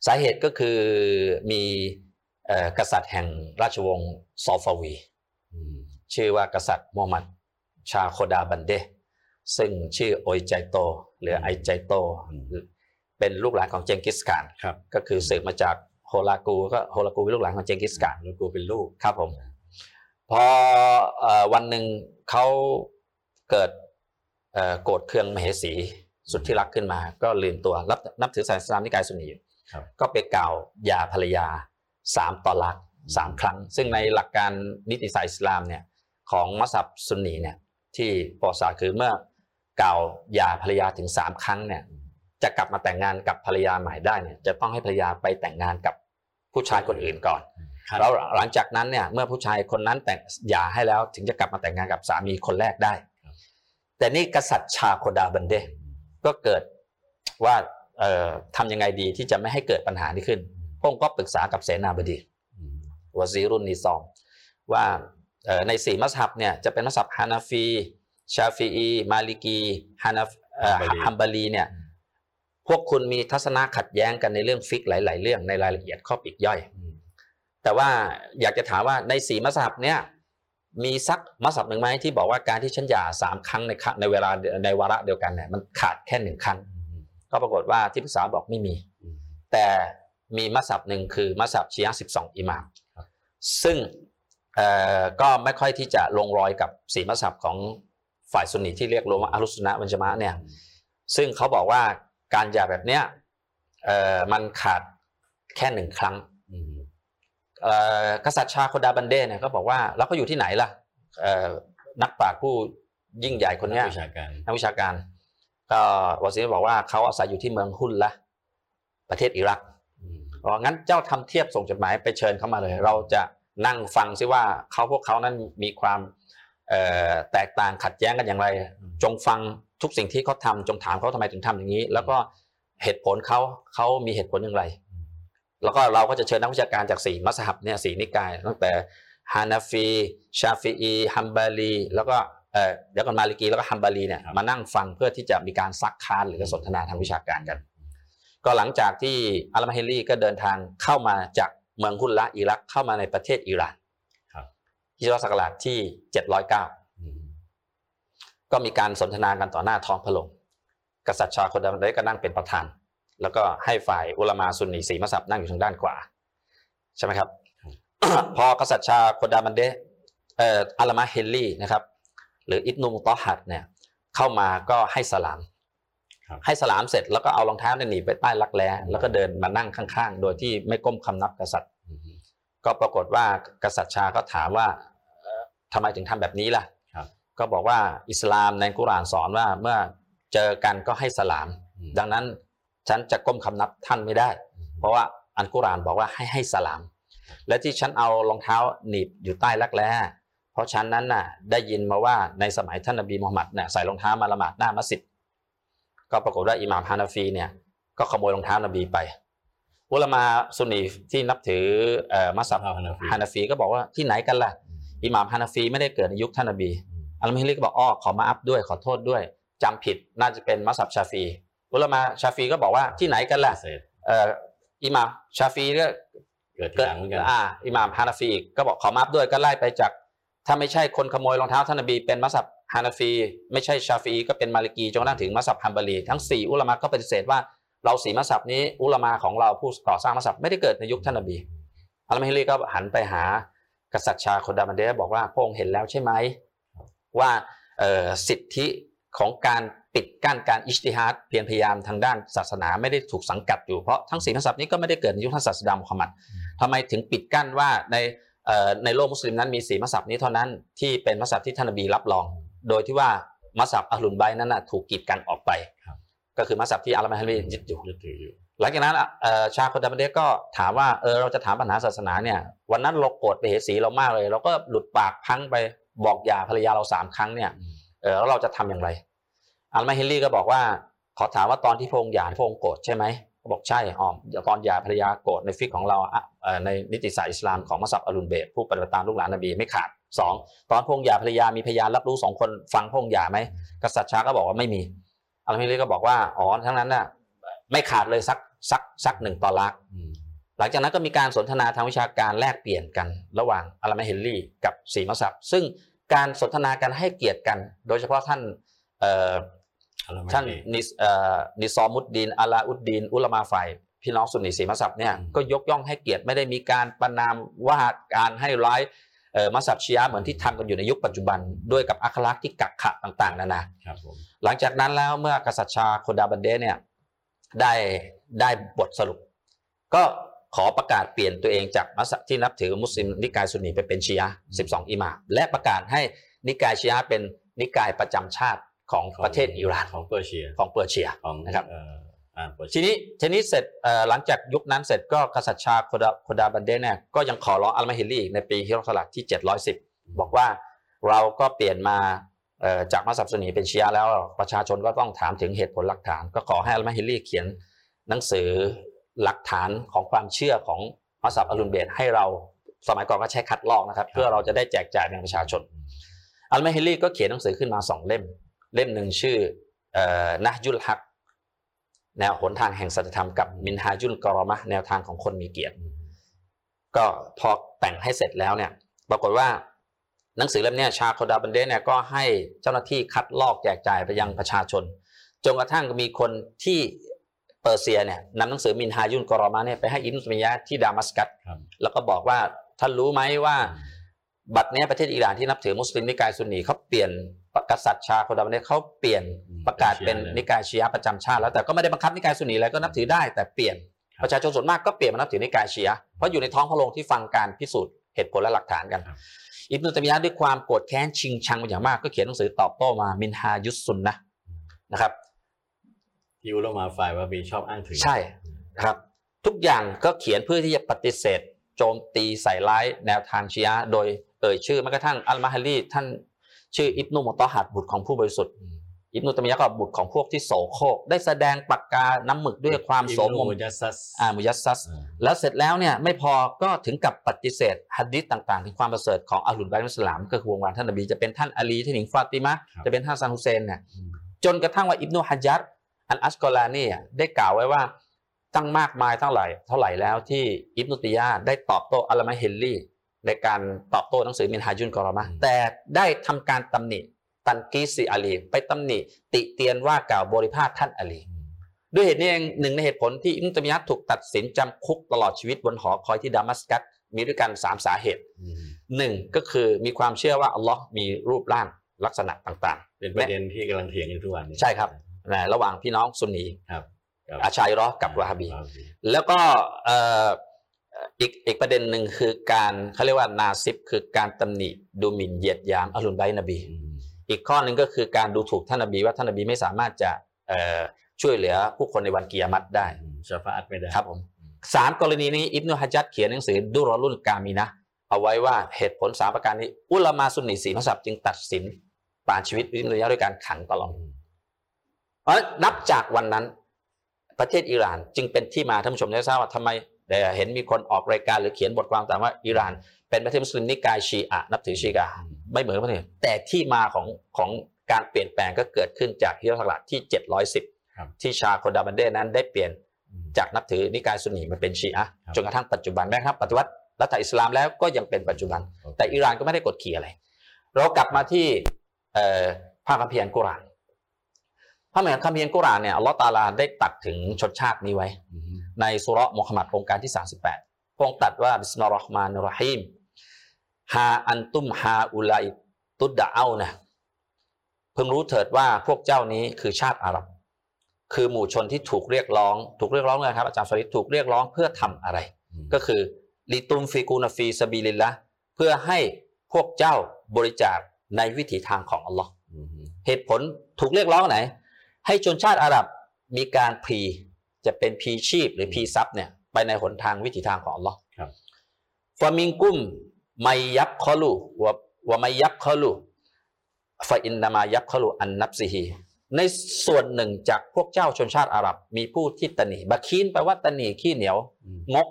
สาเหตุก็คือมีกษัตริย์แห่งราชวงศ์ซอฟาวีชื่อว่ากษัตริย์มูฮัมหมัดชาโคดาบันเดซึ่งชื่อโอยใจโต หรือไอใจโต เป็นลูกหลานของเจงกิสข่านครับก็คือสืบมาจากโฮลากูก็โฮลากูเป็นลูกหลานของเจงกิสข่านแล้วกูเป็นลูกครับผมพอเอ่อวันหนึ่งเขาเกิดเอ่อโกรธเคืองมเหสีสุดที่รักขึ้นมา ก็ลืมตัวรับนับถือศาสนานิกายสุนนีอยู่ครับก็ไปกล่าวหย่าภรรยาสามตอลักสามครั้ง ซึ่งในหลักการนิติศาสตร์อิสลามเนี่ยของมัสยิดซุนนีเนี่ยที่ประวัติศาสตร์คือเมื่อกล่าวหย่าภรรยาถึงสามครั้งเนี่ย จะกลับมาแต่งงานกับภรรยาใหม่ได้เนี่ยจะต้องให้ภรรยาไปแต่งงานกับผู้ชายคนอื่นก่อนครับแล้วหลังจากนั้นเนี่ยเมื่อผู้ชายคนนั้นแต่งหย่าให้แล้ว ถึงจะกลับมาแต่งงานกับสามีคนแรกได้ แต่นี่กษัตริย์ชาโคดาบันเดก็เกิดว่าเอ่อทำยังไงดีที่จะไม่ให้เกิดปัญหานี้ขึ้นพระองค์ก็ปรึกษากับเสนาบดีอืมวาซีรุนนิซอมว่าเอ่อในสี่มัสฮับเนี่ยจะเป็นมัสฮับฮานาฟี ชาฟีอีมาลิกีฮานาเอ่อฮัมบารีเนี่ย พวกคุณมีทัศนะขัดแย้งกันในเรื่องฟิกหลาย ๆ เรื่องในรายละเอียดข้อปลีกย่อยอืมแต่ว่าอยากจะถามว่าในสี่มัสฮับเนี่ยมีสักมัสฮับหนึ่งไหมที่บอกว่าการที่ฉันหย่าสามครั้งในครั้งในเวลาในวาระเดียวกันเนี่ยมันขาดแค่หนึ่งครั้งอืมก็ปรากฏว่าที่ปรึกษาบอกไม่มีอืมแต่มีมัสฮับหนึ่งคือมัสฮับชีอะห์12อิหม่ามครับซึ่งเอ่อก็ไม่ค่อยที่จะลงรอยกับสีมัสฮับของฝ่ายซุนนีที่เรียกรวมว่าอัลลุสซุนนะฮ์วัลญะมาอะห์เนี่ยซึ่งเขาบอกว่า การหย่าแบบเนี้ยเอ่อมันขาดแค่หนึ่งครั้งอืมเอ่อกษัตริย์ชาโคดาบันเดเนี่ยก็บอกว่าแล้วเขาอยู่ที่ไหนล่ะเอ่อนักปราชญ์ผู้ยิ่งใหญ่คนเนี้ยวิชาการนักวิชาการ ก็วอซีบอกว่าเขาอาศัยอยู่ที่เมืองฮุนละประเทศอิรักอืมบอกงั้นเจ้าทำเทียบส่งจดหมายไปเชิญเขามาเลย เราจะนั่งฟังซิว่าเขาพวกเขานั้นมีความเอ่อแตกต่างขัดแย้งกันอย่างไร จงฟัง ทุกสิ่งที่เขาทำจงถามเขาทำไมถึงทำอย่างนี้ แล้วก็เหตุผลเขาเขามีเหตุผลอย่างไร แล้วก็เราก็จะเชิญนักวิชาการจากสี่มัสฮับเนี่ยสี่นิกาย ตั้งแต่ฮานาฟีชาฟีอีฮัมบาลีแล้วก็เอ่อเดี๋ยวก่อนมาลิกีแล้วก็ฮัมบาลีเนี่ยครับมานั่งฟังเพื่อที่จะมีการซักค้านหรือสนทนาทางวิชาการกัน ก็หลังจากที่อัลมาเฮลีก็เดินทางเข้ามาจากเมืองฮิลละห์อิรักเข้ามาในประเทศอิหร่านครับฮิจเราะห์ศักราชที่ 709อืม ก็มีการสนทนากันต่อหน้าท้องพระโรงกษัตริย์ชาโคดาบันเดก็นั่งเป็นประธาน แล้วก็ให้ฝ่ายอุลามาซุนนีสี่มัสฮับนั่งอยู่ทางด้านขวาใช่ไหมครับ พอกษัตริย์ชาโคดาบันเดเอ่ออัลมาเฮลลี่นะครับ หรืออิบนุมุตอฮัดเนี่ยเข้ามาก็ให้สลามครับให้สลามเสร็จแล้วก็เอารองเท้าเนี่ยหนีบไปใต้รักแร้แล้วก็เดินมานั่งข้างๆ โดยที่ไม่ก้มคำนับกษัตริย์อืมก็ปรากฏว่ากษัตริย์ชาก็ถามว่าเอ่อทำไมถึงทำแบบนี้ล่ะครับ ก็บอกว่าอิสลามในกุรอานสอนว่าเมื่อเจอกันก็ให้สลามอืมดังนั้นฉันจะก้มคำนับท่านไม่ได้ เพราะว่าอันกุรอานบอกว่าให้ให้สลาม และที่ฉันเอารองเท้าหนีบอยู่ใต้รักแร้เพราะฉันนั้นน่ะได้ยินมาว่าในสมัยท่านนบีมูฮัมหมัดเนี่ยใส่รองเท้ามาละหมาดหน้ามัสยิดก็ปรากฏว่าอิหม่ามฮานาฟีเนี่ยก็ขโมยรองเท้านบีไปอุลามาซุนนีที่นับถือเอ่อมัสฮับฮานาฟีฮานาฟีก็บอกว่าที่ไหนกันล่ะอิหม่ามฮานาฟีไม่ได้เกิดในยุคท่านนบี อัลมาฮิลีก็บอกอ้อขอมาอัฟด้วยขอโทษด้วยจำผิดน่าจะเป็นมัสฮับชาฟีอุลามาชาฟีก็บอกว่าที่ไหนกันล่ะเศษเอ่ออิหม่ามชาฟีก็เกิดทีเกิดหลังเหมือนกันอ่าอิหม่ามฮานาฟีอีกก็บอกขอมาอัฟด้วยก็ไล่ไปจาก ถ้าไม่ใช่คนขโมยรองเท้าท่านนบีเป็นมัสฮับฮานาฟี ไม่ใช่ชาฟีก็เป็นมาลิกีจนกระทั่งถึงมัสฮับฮัมบาลีทั้งสี่อุลามะก็ปฏิเสธว่าเราสี่มัสฮับนี้อุลามะของเราผู้ก่อตั้งมัสฮับไม่ได้เกิดในยุคท่านนบีอัลมาฮิลีก็หันไปหากษัตริย์ชาโคดาบันเดะบอกว่าพระองค์เห็นแล้วใช่ไหม ว่าเอ่อสิทธิของการปิดกั้นการอิจติฮัดเพียรพยายามทางด้านศาสนาไม่ได้ถูกสังกัดอยู่เพราะทั้งสี่มัสฮับนี้ก็ไม่ได้เกิดในยุคท่านศาสดามุฮัมมัดทำไมถึงปิดกั้นว่าในเอ่อในโลกมุสลิมนั้นมีสี่มัสยิดนี้เท่านั้นที่เป็นมัสยิดที่ท่านนบีรับรอง โดยที่ว่ามัสยิดอัลลุนไบนั้นนะถูกกีดกันออกไปครับก็คือมัสยิดที่อัลมาฮิลียึดอยู่ยึดถืออยู่หลังจากนั้นเอ่อชาคนดาบันเดก็ถามว่าเออเราจะถามปัญหาศาสนาเนี่ยวันนั้นเราโกรธไปเหสีเรามากเลย เราก็หลุดปากพังไป บอกหย่าภรรยาเราสามครั้งเนี่ยเออแล้วเราจะทำอย่างไร อัลมาฮิลลี่ก็บอกว่า ขอถามว่าตอนที่พระองค์หย่าพระองค์โกรธใช่ไหมเขาบอกใช่อ๋อตอนหย่าภรรยาโกรธในฟิกของเราอะเอ่อในนิติศาสตร์อิสลามของมัสยิดอัลลุนเบตผู้ปฏิบัติตามลูกหลานนบีไม่ขาดสองตอนพระองค์หย่าภรรยามีพยานรับรู้สองคนฟังพระองค์หย่าไหมกษัตริย์ชาก็บอกว่าไม่มีอัลมาฮิลลี่ก็บอกว่าอ๋อทั้งนั้นน่ะไม่ขาดเลยสักสักสักหนึ่งตอลักอืมห ลังจากนั้นก็มีการสนทนาทางวิชาการแลกเปลี่ยนกัน ระหว่างอัลมาเฮนรี่กับสีมัสยิดซึ่งการสนทนากันให้เกียรติกัน โดยเฉพาะท่านเอ่ออัลลอฮ์ไม่ท่านดีนิสเอ่อนิซอมุดดีนอาลาอุดดีน อุลามาฝ่ายพี่น้องสุนนีสีมัสยิดเนี่ยอืมก็ยกย่องให้เกียรติไม่ได้มีการประนามว่าการให้ร้ายเอ่อมัสยิดชียะห์เหมือนที่ทำกันอยู่ในยุคปัจจุบัน ด้วยกับอัคลักษณ์ที่กักขะต่างๆนานาครับผมหลังจากนั้นแล้วเมื่อกษัตริย์ชาโคดาบันเดเนี่ยได้ได้บทสรุป ก็ ขอประกาศเปลี่ยนตัวเองจากมัสยิดที่นับถือมุสลิมนิกายซุนนีไปเป็นชียะห์12 อิหม่ามและประกาศให้นิกายชียะห์เป็นนิกายประจำชาติของประเทศอิหร่านของเปอร์เซียของเปอร์เซียของนะครับเอ่ออ่านโปรดทีนี้ทีนี้เสร็จเอ่อหลังจากยุคนั้นเสร็จก็กษัตริย์ชาโคดาโคดาบันเดเนี่ยก็ยังขอร้องอัลมาฮิลลีอีกในปีฮิจเราะห์ศักราชที่ 710 บอกว่าเราก็เปลี่ยนมาเอ่อจากมัสฮับซุนนีเป็นชียะห์แล้วประชาชนก็ต้องถามถึงเหตุผลหลักฐาน ก็ขอให้อัลมาฮิลลีเขียนหนังสือ หลักฐานของความเชื่อของมัสยิดอัลลุนเบตให้เราสมัยก่อนก็ใช้คัดลอกนะครับ เพื่อเราจะได้แจกจ่ายเป็นประชาชน อัลมาฮิลลีก็เขียนหนังสือขึ้นมาสองเล่ม เล่มหนึ่งชื่อเอ่อนะยุลฮัก แนวหนทางแห่งสัจธรรมกับมินฮาจุลกอรอมะห์แนวทางของคนมีเกียรติ ก็พอแต่งให้เสร็จแล้วเนี่ยปรากฏว่าหนังสือเล่มเนี้ยชาโคดาบันเดเนี่ยก็ให้เจ้าหน้าที่คัดลอกแจกจ่ายไปยังประชาชนจนกระทั่งมีคนที่ เปอร์เซียเนี่ยนำหนังสือมินฮายุลกอรอมะห์เนี่ยไปให้อิบนุตัยมียะห์ที่ดามัสกัสครับแล้วก็บอกว่าท่านรู้ไหมว่า บัดเนี้ยประเทศอิหร่านที่นับถือมุสลิมนิกายซุนนีเขาเปลี่ยนกษัตริย์ชาโคดาบันเดเขาเปลี่ยนอืมประกาศเป็นเป็นชียะห์เลยนิกายชียะห์ประจำชาติ แล้วแต่ก็ไม่ได้บังคับนิกายซุนนีอะไรก็นับถือได้แต่เปลี่ยนครับประชาชนส่วนมากก็เปลี่ยนมานับถือนิกายชียะห์เพราะอยู่ในท้องพระโรงที่ฟังการพิสูจน์เหตุผลและหลักฐานกันครับอิบนุตัยมียะห์ด้วยความโกรธแค้นชิงชังเป็นอย่างมากก็เขียนหนังสือตอบโต้มามินฮายุสซุนนะห์นะครับ ที่อุลามาฝ่ายว่ามีชอบอ้างถึงใช่นะครับ ทุกอย่างก็เขียนเพื่อที่จะปฏิเสธ โจมตีใส่ร้ายแนวทางชียะห์โดยเอ่ยชื่อแม้กระทั่งอัลมาฮัลลีท่านชื่ออิบนุมอตอฮัดบุตรของผู้บริสุทธิ์อืมอิบนุตัยมียะห์ก็บุตรของพวกที่โสโครกได้แสดงปากกาน้ำหมึกด้วยความโสมอิบมนุมุจัสซัสอามุยัสซัสอ่าแล้วเสร็จแล้วเนี่ยไม่พอก็ถึงกับปฏิเสธฮัดดิษต่างๆถึงความประเสริฐของอัลลุนไบตุสลามก็คือวงวานท่านนบีจะเป็นท่านอาลีท่านหญิงฟาติมะจะเป็นท่านซันฮุเซนเนี่ยอืมจนกระทั่งว่าอิบนุฮัจญัด อันอัสกอลานีอะได้กล่าวไว้ว่าตั้งมากมายเท่าไหร่เท่าไหร่แล้วที่อิบนุตัยมียะห์ได้ตอบโต้อัลลามะเฮลลี่ในการตอบโต้หนังสือมินฮาจุลกอรอมะห์แต่ได้ทำการตำหนิตันกีซีอาลี ไปตำหนิติเตียนว่ากล่าวบริภาษท่านอาลี ด้วยเหตุนี้เองหนึ่งในเหตุผลที่อิบนุตัยมียะห์ถูกตัดสินจำคุกตลอดชีวิตบนหอคอยที่ดามัสกัสมีด้วยกันสามสาเหตุอืมหนึ่งก็คือมีความเชื่อว่าอัลลอฮ์มีรูปร่างลักษณะต่างเป็นประเด็นที่กำลังเถียงอยู่ทุกวันนี้ใช่ครับๆ นะระหว่างพี่น้องซุนนีครับครับอาชัยรอห์กับวะฮาบีวะฮาบี แล้วก็เอ่ออีกอีกประเด็นหนึ่งคือการเขาเรียกว่านาซิบคือการตำหนิดูหมิ่นเหยียดหยามอัลลุนไบนบีอืมอีกข้อหนึ่งก็คือการดูถูกท่านนบีว่าท่านนบีไม่สามารถจะเอ่อช่วยเหลือผู้คนในวันกิยามัตได้อืมชาฟาอัตไม่ได้ครับผมสามกรณีนี้อิบนุฮัจญัดเขียนหนังสือดุรอรุลกามีนะห์เอาไว้ว่าเหตุผลสามประการนี้ อุลามาซุนนีสีมัสยิดจึงตัดสินป่านชีวิตอิบนุตัยมียะห์ด้วยการขังตลอด เพราะฉะนั้นนับจากวันนั้นประเทศอิหร่านจึงเป็นที่มาท่านผู้ชมได้ทราบว่าทำไมแต่เห็นมีคนออกรายการหรือเขียนบทความต่างว่าอิหร่าน เป็นประเทศมุสลิมนิกายชีอะห์นับถือชีอะห์ไม่เหมือนประเทศอื่นแต่ที่มาของของการเปลี่ยนแปลงก็เกิดขึ้นจากฮิโรศักราชที่ครับ710 ที่ชาโคดาบันเดนั้นได้เปลี่ยนอืมจากนับถือนิกายซุนนีมาเป็นชีอะห์ครับจนกระทั่งปัจจุบันแม้กระทั่งปฏิวัติรัฐอิสลามแล้วก็ยังเป็นปัจจุบัน แต่อิหร่านก็ไม่ได้กดขี่อะไร เรากลับมาที่เอ่อภาคคัมภีร์อัลกุรอาน พระมหาคัมภีร์อัลกุรอานเนี่ยอัลลอฮ์ตาอาลาได้ตรัสถึงชนชาตินี้ไว้อืมในสุเราะห์มุฮัมมัดโองการที่ 38พระองค์ตรัสว่าบิสมิลลาฮิรเราะห์มานิรเราะฮีมฮาอันตุมฮาอุลัยตุดดะเอานะเพิ่งรู้เถิดว่าพวกเจ้านี้คือชาติอาหรับ คือหมู่ชนที่ถูกเรียกร้อง ถูกเรียกร้องเลยครับอาจารย์ฟาริดถูกเรียกร้องเพื่อทำอะไรอืมก็คือلتنفقوا في سبيل اللهเพื่อให้พวกเจ้าบริจาคในวิถีทางของอัลลอฮ์อืมเหตุผลถูกเรียกร้องไหน ให้ชนชาติอาหรับมีการพลีจะเป็นพลีชีพหรือพลีทรัพย์เนี่ยไปในหนทางวิถีทางของอัลลอฮ์ครับفمنكم من يبخل و ومن يبخلฟาอินนามายับคอลูอันนับซิฮีในส่วนหนึ่งจากพวกเจ้าชนชาติอาหรับ มีผู้ที่ตะหนีบักคีนแปลว่าตะหนีขี้เหนียวอืมงก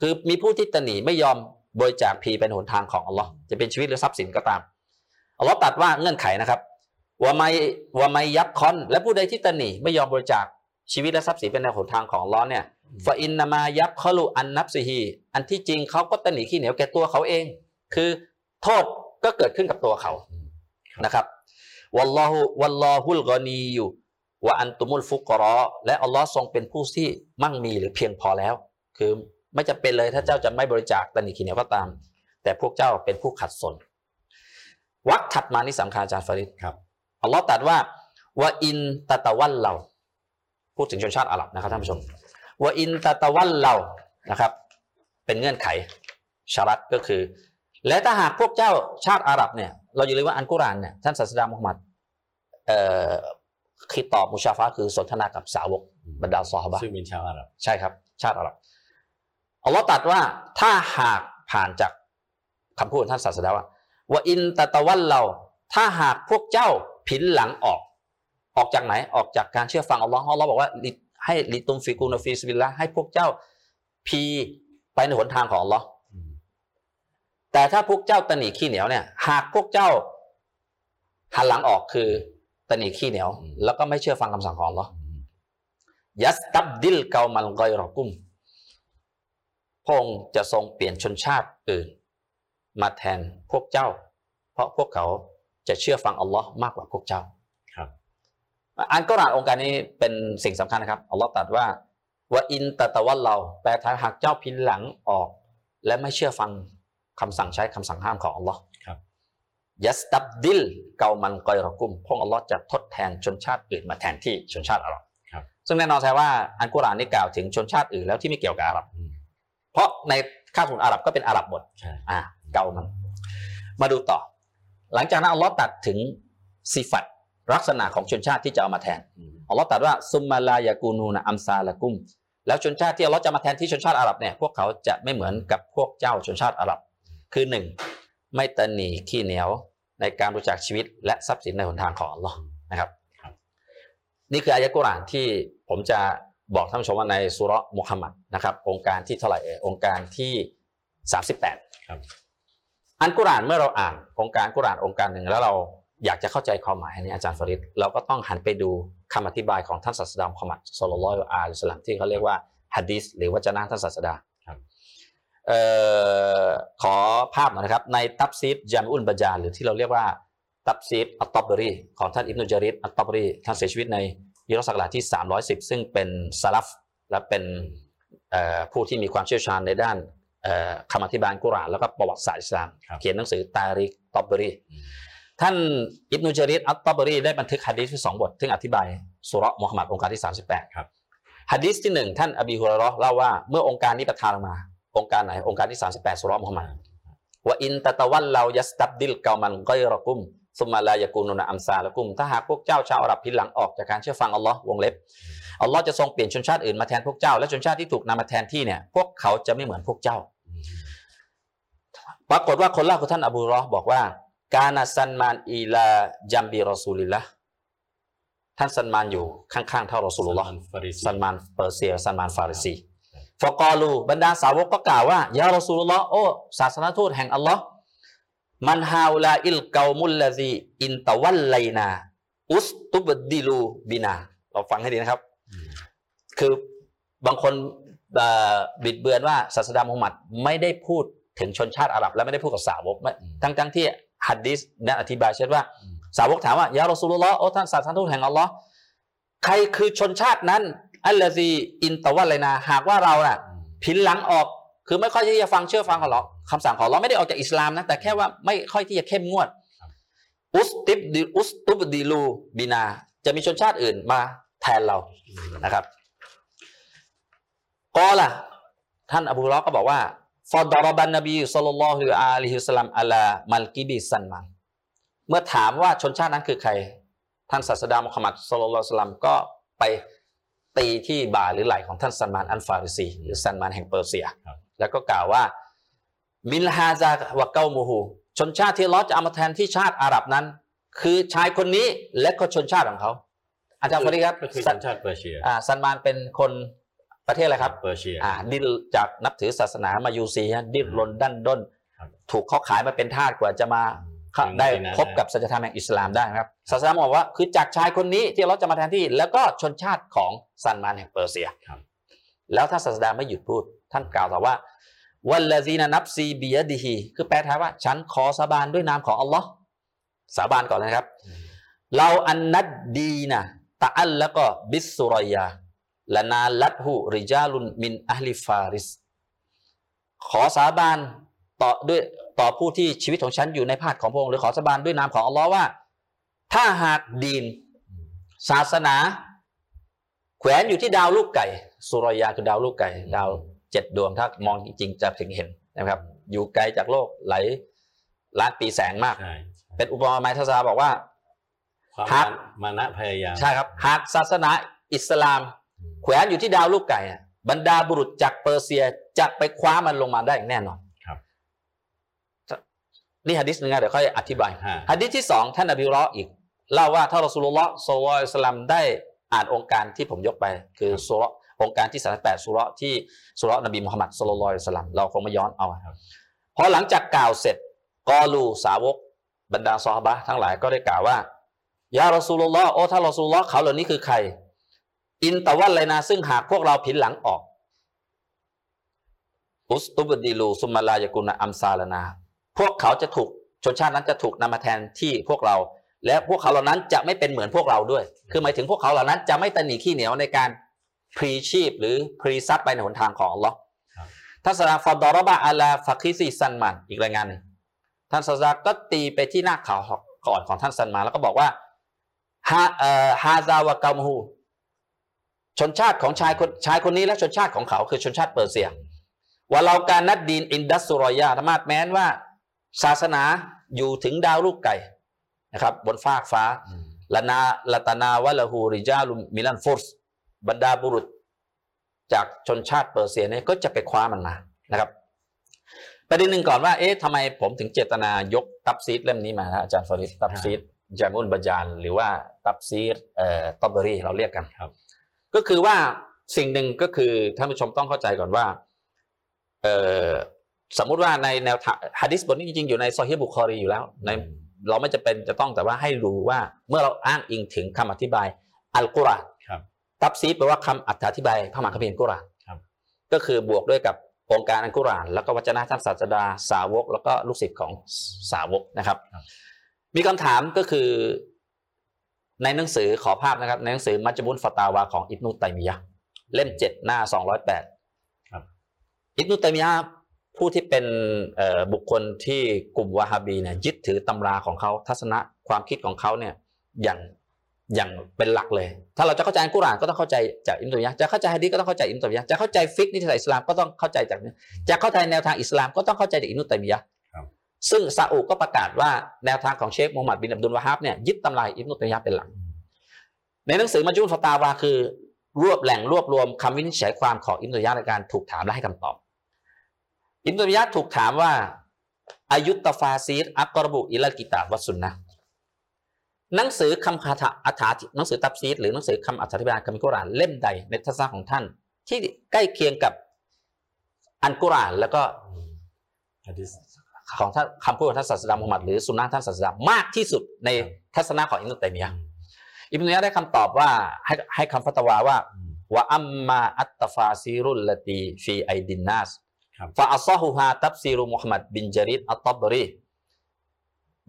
คือมีผู้ที่ตะหนีไม่ยอมบริจาคพีเป็นหนทางของอัลลอฮ์จะเป็นชีวิตหรือทรัพย์สินก็ตามอัลลอฮ์ตรัดว่าเงื่อนไขนะครับ ว่าไม่ว่าไม่ยับคอน และผู้ใดที่ตะหนีไม่ยอมบริจาคชีวิตและทรัพย์สินเป็นในหนทางของอัลลอฮ์เนี่ยฟาอินนามายับคอลูอันนับซิฮีอันที่จริงเขาก็ตะหนีขี้เหนียวแก่ตัวเขาเอง คือโทษก็เกิดขึ้นกับตัวเขาอืมนะครับวัลลอฮุวัลลอฮุลกอนีอยู่วะอันตุมุลฟุกรอและอัลลอฮ์ทรงเป็นผู้ที่มั่งมีหรือเพียงพอแล้ว คือไม่จำเป็นเลยถ้าเจ้าจะไม่บริจาคตันอีขีเหนียวก็ตาม แต่พวกเจ้าเป็นผู้ขัดสนวักถัดมานี่สำคัญอาจารย์ฟาริดครับ อัลลอฮ์ตรัดว่าว่าอินตะตะวันเรา พูดถึงชนชาติอาหรับนะครับท่านผู้ชมว่าอินตะตะวันเรานะครับ เป็นเงื่อนไขชารัตก็คือ และถ้าหากพวกเจ้าชาติอาหรับเนี่ยเราอย่าลืมว่าอันกุรอานเนี่ยท่านศาสดามุฮัมมัดเอ่อคิดตอบมุชาฟะห์คือสนทนากับสาวกบรรดาซอฮาบะห์ซึ่งเป็นชาวอาหรับใช่ครับ ชาติอาหรับอัลลอฮ์ตรัดว่าถ้าหากผ่านจากคำพูดของท่านศาสดาว่าว่าอินตะตะวันเรา ถ้าหากพวกเจ้า ผินหลังออก ออกจากไหนออกจากการเชื่อฟังอัลลอฮ์อัลลอฮ์บอกว่าให้لتنفقوا في سبيل اللهให้พวกเจ้าพลีไปในหนทางของอัลลอฮ์แต่ถ้าพวกเจ้าตระหนี่ขี้เหนียวเนี่ย หากพวกเจ้าหันหลังออกคือตระหนี่ขี้เหนียว แล้วก็ไม่เชื่อฟังคำสั่งของอัลลอฮ์อืมยัสตับดิลเกามันกอยรอกุมพงจะทรงเปลี่ยนชนชาติอื่น มาแทนพวกเจ้า เพราะพวกเขา จะเชื่อฟังอัลลอฮ์มากกว่าพวกเจ้าครับอันกุรอานองค์การนี้เป็นสิ่งสำคัญนะครับอัลลอฮ์ตรัสว่าว่าอินตะตะวันเราแปลถ้าหากเจ้าพินหลังออก และไม่เชื่อฟังคำสั่งใช้คำสั่งห้ามของอัลลอฮ์ครับยัสตับดิลเกามันกอยรอกุมพระองค์อัลลอฮ์จะทดแทนชนชาติอื่นมาแทนที่ชนชาติอาหรับครับซึ่งแน่นอนใช่ว่าอันกุรอานนี่กล่าวถึงชนชาติอื่นแล้วที่ไม่เกี่ยวกับอาหรับอืมเพราะในข้าวสมุนอาหรับก็เป็นอาหรับหมดใช่อ่าเกามันมาดูต่อ หลังจากนั้นอัลลอฮ์ตัดถึงสิฟัตลักษณะของชนชาติที่จะเอามาแทนอืมอัลลอฮ์ตรัสว่าซุมมาลายากูนูนะอัมซาละกุม แล้วชนชาติที่อัลลอฮ์จะมาแทนที่ชนชาติอาหรับเนี่ยพวกเขาจะไม่เหมือนกับพวกเจ้าชนชาติอาหรับ คือหนึ่งไม่ตะหนีขี้เหนียวในการบริจาคชีวิต และทรัพย์สินในหนทางของอัลลอฮ์นะครับ นี่คืออายะกุรอานที่ผมจะบอกท่านผู้ชมว่าในสุเราะห์มุฮัมมัดนะครับ องค์การที่เท่าไหร่เอ่ยองค์การที่ 38 ครับ อันกุรานเมื่อเราอ่านองค์การกุรานองค์การหนึ่งแล้วเราอยากจะเข้าใจความหมายอันนี้อาจารย์ฟาริดเราก็ต้องหันไปดูคำอธิบายของท่านศาสดามุฮัมมัดสุลลัลอฮุอะลัยฮิวะสัลลัมที่เขาเรียกว่าฮะดีษหรือวจนะท่านศาสดาครับเอ่อขอภาพหน่อยนะครับในตับซีดจามอุลบาจาหรือที่เราเรียกว่าตับซีดอัตตอบรีของท่านอิบนุจาริดอัตตอบรีท่านเสียชีวิตในยุคศักราชที่ 310 ซึ่งเป็นสะลัฟและเป็นผู้ที่มีความเชี่ยวชาญในด้าน คำอธิบายกุรอานแล้วก็ประวัติศาสตร์อิสลามครับเขียนหนังสือตาริกตอบรีอืมท่านอิบนุจาริดอัตตอบรีได้บันทึกฮะดีษที่สองบท ซึ่งอธิบายสุเราะห์มุฮัมมัดโองการที่ 38ครับฮะดีษที่หนึ่งท่านอบีฮุรอยเราะห์เล่าว่าเมื่อองค์การนี้ประทานลงมา องค์การไหนองค์การที่ 38สุเราะห์มุฮัมมัดว่าإن تتولوا يستبدل قوما غيركم ثم لا يكونوا أمثالكمถ้าหากพวกเจ้าชาวอาหรับผินหลังออกจากการเชื่อฟังอัลลอฮ์วงเล็บ อัลลอฮ์จะทรงเปลี่ยนชนชาติอื่นมาแทนพวกเจ้า และชนชาติที่ถูกนำมาแทนที่เนี่ยพวกเขาจะไม่เหมือนพวกเจ้าอืมปรากฏว่าคนเล่าคือท่านอบูรอห์บอกว่า กานาซันมานอีลาจัมบีรอซูลิลละท่านซันมานอยู่ข้างๆเท่ารอซูลุลลอฮ์ซันฟาริสีซันมานเปอร์เซียซันมานฟาริซีฟอกอลูบรรดาสาวกก็กล่าวว่าيا رسول اللهโอ้ศาสนทูตแห่งอัลลอฮ์من هؤلاء القوم الذي إن تولينا استبدلوا بنا เราฟังให้ดีนะครับอืม คือบางคนเอ่อบิดเบือนว่าศาสดามุฮัมมัดไม่ได้พูดถึงชนชาติอาหรับและไม่ได้พูดกับสาวกไม่ทั้งทั้งที่ฮะดีษนั้นอธิบายเช่นว่าอืมสาวกถามว่าيا رسول اللهโอ้ท่านศาสนทูตแห่งอัลลอฮ์ใครคือชนชาตินั้นالذي إن توليناหากว่าเราน่ะอืมผินหลังออกคือไม่ค่อยที่จะฟังเชื่อฟังของเราคำสั่งของเราไม่ได้ออกจากอิสลามนะแต่แค่ว่าไม่ค่อยที่จะเข้มงวดاستبد استبدلوا بنا จะมีชนชาติอื่นมา แทนเรานะครับก็ล่ะท่านอบูรอก็บอกว่าفضرب النبي صلى الله عليه وسلم على منكب سلمانเมื่อถามว่าชนชาตินั้นคือใคร ท่านศาสดามุฮัมมัด صلى الله عليه وسلمก็ไปตีที่บ่าหรือไหล่ของท่านซัลมานอัลฟาริซีหรือซัลมานแห่งเปอร์เซีย แล้วก็กล่าวว่าمن هذا وقومهชนชาติที่อัลลอฮ์จะเอามาแทนที่ชาติอาหรับนั้น คือชายคนนี้และก็ชนชาติของเขา อาจารย์ฟาริครับก็คือสัชนนชาติเปอร์เซียอ่าซันมานเป็นคนประเทศอะไรครับเปอร์เซียอ่าเดิมจากนับถือศาสนามายูซีฮะดิ้นรนดันด้นครับถูกเขาขายมาเป็นทาสกว่าจะมาถึงได้ที่นั้นพบกับสัจธรรมแห่งอิสลามได้นะครับศาสดาบอกว่าคือจากชายคนนี้ที่เราจะมาแทนที่ แล้วก็ชนชาติของซัลมานแห่งเปอร์เซียครับแล้วถ้าศาสดาไม่หยุดพูด ท่านกล่าวต่อว่าوالذي نفسي بيدهคือแปลไทยว่าฉันขอสาบานด้วยนามของอัลลอฮ์สาบานก่อนเลยนะครับอืมلو أن الدين تعلق بالثريا لنالته رجال من أهل فارس ขอสาบานต่อด้วยต่อผู้ที่ชีวิตของฉันอยู่ในพระหัตถ์ของพระองค์หรือขอสาบานด้วยนามของอัลลอฮ์ว่า ถ้าหากดีนอืมศาสนา แขวนอยู่ที่ดาวลูกไก่ สุรอยาคือดาวลูกไก่ ดาวเจ็ดดวงถ้ามองจริงๆจะถึงเห็นนะครับ อยู่ไกลจากโลกหลายล้านปีแสงมากใช่เป็นอุปมาไม้ทัศนาบอกว่า ความหากมานะพยายามใช่ครับหากศาสนาอิสลาม แขวนอยู่ที่ดาวลูกไก่อะบรรดาบุรุษจากเปอร์เซียจะไปคว้ามันลงมาได้อย่างแน่นอนครับนี่ฮะดิษหนึ่งนะเดี๋ยวค่อยอธิบายฮะฮะดิษที่สองท่านอบีฮุรอยเราะห์อีกเล่าว่าท่านรอสูลุลลอฮ์ศ็อลลัลลอฮุอะลัยฮิวะซัลลัมได้อ่านองค์การที่ผมยกไป คือสุเราะห์โองการที่สามแปดสุเราะห์ที่สุเราะห์นบีมุฮัมมัด صلى الله عليه وسلم เราคงไม่ย้อนเอาครับพอหลังจากกล่าวเสร็จقالواสาวกบรรดาซอฮาบะห์ทั้งหลายก็ได้กล่าวว่า يا رسول اللهโอ้ท่านรอสูลุลลอฮ์เขาเหล่านี้คือใคร إن تولينا ซึ่งหากพวกเราผินหลังออกاستبدلوا ثم لا يكونوا أمثالنا พวกเขาจะถูกชนชาตินั้นจะถูกนำมาแทนที่พวกเรา และพวกเขาเหล่านั้นจะไม่เป็นเหมือนพวกเราด้วย คือหมายถึงพวกเขาเหล่านั้นจะไม่ตระหนี่ขี้เหนียวในการพลีชีพหรือพลีทรัพย์ไปในหนทางของอัลลอฮ์ครับท่านสลาฟอดอรบะอาลาฟักิซีซันมันอีกรายงานหนึ่งท่านศาสดาก็ตีไปที่หน้าขาก่อนของท่านซัลมานแล้วก็บอกว่า ها هذا وقومهชนชาติของชายคนชายคนนี้และชนชาติของเขาคือชนชาติเปอร์เซียولو كان الدين عند الثريا ธรรมาตแม้นว่า ศาสนาอยู่ถึงดาวลูกไก่นะครับ บนฟากฟ้าلنا لتناوله رجال من الفرسบรรดาบุรุษ จากชนชาติเปอร์เซียเนี่ยก็จะไปคว้ามันมานะครับประเด็นหนึ่งก่อนว่า เอ๊ะทำไมผมถึงเจตนายกตัฟซีรเล่มนี้มานะอาจารย์ฟาริดตัฟซีร จามุนบาจานหรือว่าตับซีดเอ่อตอบเบอรี่เราเรียกกันครับ ก็คือว่าสิ่งหนึ่งก็คือท่านผู้ชมต้องเข้าใจก่อนว่าเอ่อสมมุติว่าในแนวทางฮะดิษบทนี้จริงๆอยู่ในซอฮีฮ์บุคอรีอยู่แล้วในเราไม่จะเป็นจะต้องแต่ว่าให้รู้ว่าเมื่อเราอ้างอิงถึงคำอธิบายอัลกุรอานครับตับซีดแปลว่าคำอธิบายพระมหาคัมภีร์อัลกุรอานครับก็คือบวกด้วยกับองค์การอัลกุรอานแล้วก็วจนะท่านศาสดาสาวก แล้วก็ลูกศิษย์ของสาวกนะครับ มีคำถามก็คือ ในหนังสือขอภาพนะครับ ในหนังสือมัจจบุนฟาตาวาของอิบนุตัยมียะห์เล่มเจ็ดหน้าสองร้อยแปดครับอิบนุตัยมียะห์ผู้ที่เป็นเอ่อบุคคลที่กลุ่มวาฮาบีเนี่ยยึดถือตำราของเขาทัศนะความคิดของเขาเนี่ยอย่างอย่างเป็นหลักเลย ถ้าเราจะเข้าใจอัลกุรอานก็ต้องเข้าใจจากอิบนุตัยมียะห์จะเข้าใจฮะดีษก็ต้องเข้าใจอิบนุตัยมียะห์จะเข้าใจฟิกนิติศาสตร์อิสลามก็ต้องเข้าใจจากนี้จะเข้าใจแนวทางอิสลามก็ต้องเข้าใจจากอิบนุตัยมียะห์ครับ ซึ่งซาอุก็ประกาศว่าแนวทางของเชคมูฮัมหมัดบินอับดุลวะฮับเนี่ยยึดตำราอิบนุตัยมียะห์เป็นหลัก ในหนังสือมัจจุนฟตาวาคือ รวบแหล่งรวบรวมคำวินิจฉัยความของอิบนุตัยมียะห์ในการถูกถามและให้คำตอบ อิบนุตัยมียะห์ถูกถามว่าอายุตตฟาซีรอักกรบุอิลลกิตาบวัสสุนนะห์หนังสือคำคาถาอถาหนังสือตับซีดหรือหนังสือคำอธิบายคำกุรอานเล่มใดในทัศนะของท่าน ที่ใกล้เคียงกับอัลกุรอานแล้วก็ฮะดิษ ของท่านคำพูดของท่านศาสดามุฮัมมัดหรือซุนนะห์ท่านศาสดามากที่สุดในครับทัศนะของอิบนุตัยมียะห์อิบนุตัยมียะห์ได้คำตอบว่าให้ให้คำฟัตวาว่าอืมว่าอัมมาอัตตฟาซีรุลลตีฟีไอดินนัสครับฟาอัลซอฮุฮาตับซีรุมุฮัมมัดบินจาริดอัตตบบรี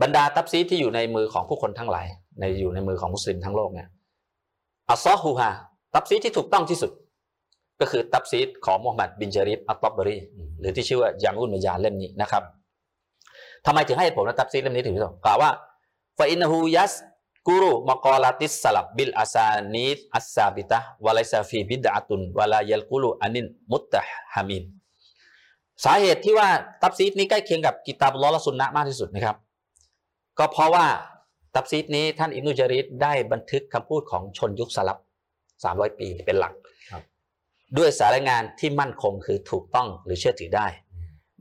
บรรดาตับซีดที่อยู่ในมือของผู้คนทั้งหลายในอยู่ในมือของมุสลิมทั้งโลกเนี่ยأصحها تفسير ที่ถูกต้องที่สุด ก็คือตัฟซีรของมุฮัมมัดบินญะรีรอัฏเฏาะบะรีอืมหรือที่ชื่อว่าญามิอุลบะยานเล่มนี้นะครับ ทำไมถึงให้เหตุผลว่าตัฟซีรเล่มนี้ถึงที่สุดกล่าวว่าفإنه يذكر مقالات السلف بالأسانيد الثابتة وليس فيه بدعة ولا ينقل عن المتهمين สาเหตุที่ว่าตัฟซีรนี้ใกล้เคียงกับกิตาบุลลอฮ์และสุนนะห์มากที่สุดนะครับ ก็เพราะว่าตับซีดนี้ท่านอิบนุจาริดได้บันทึกคำพูดของชนยุคสลับ 300 ปีเป็นหลักครับด้วยสารายงานที่มั่นคงคือถูกต้องหรือเชื่อถือได้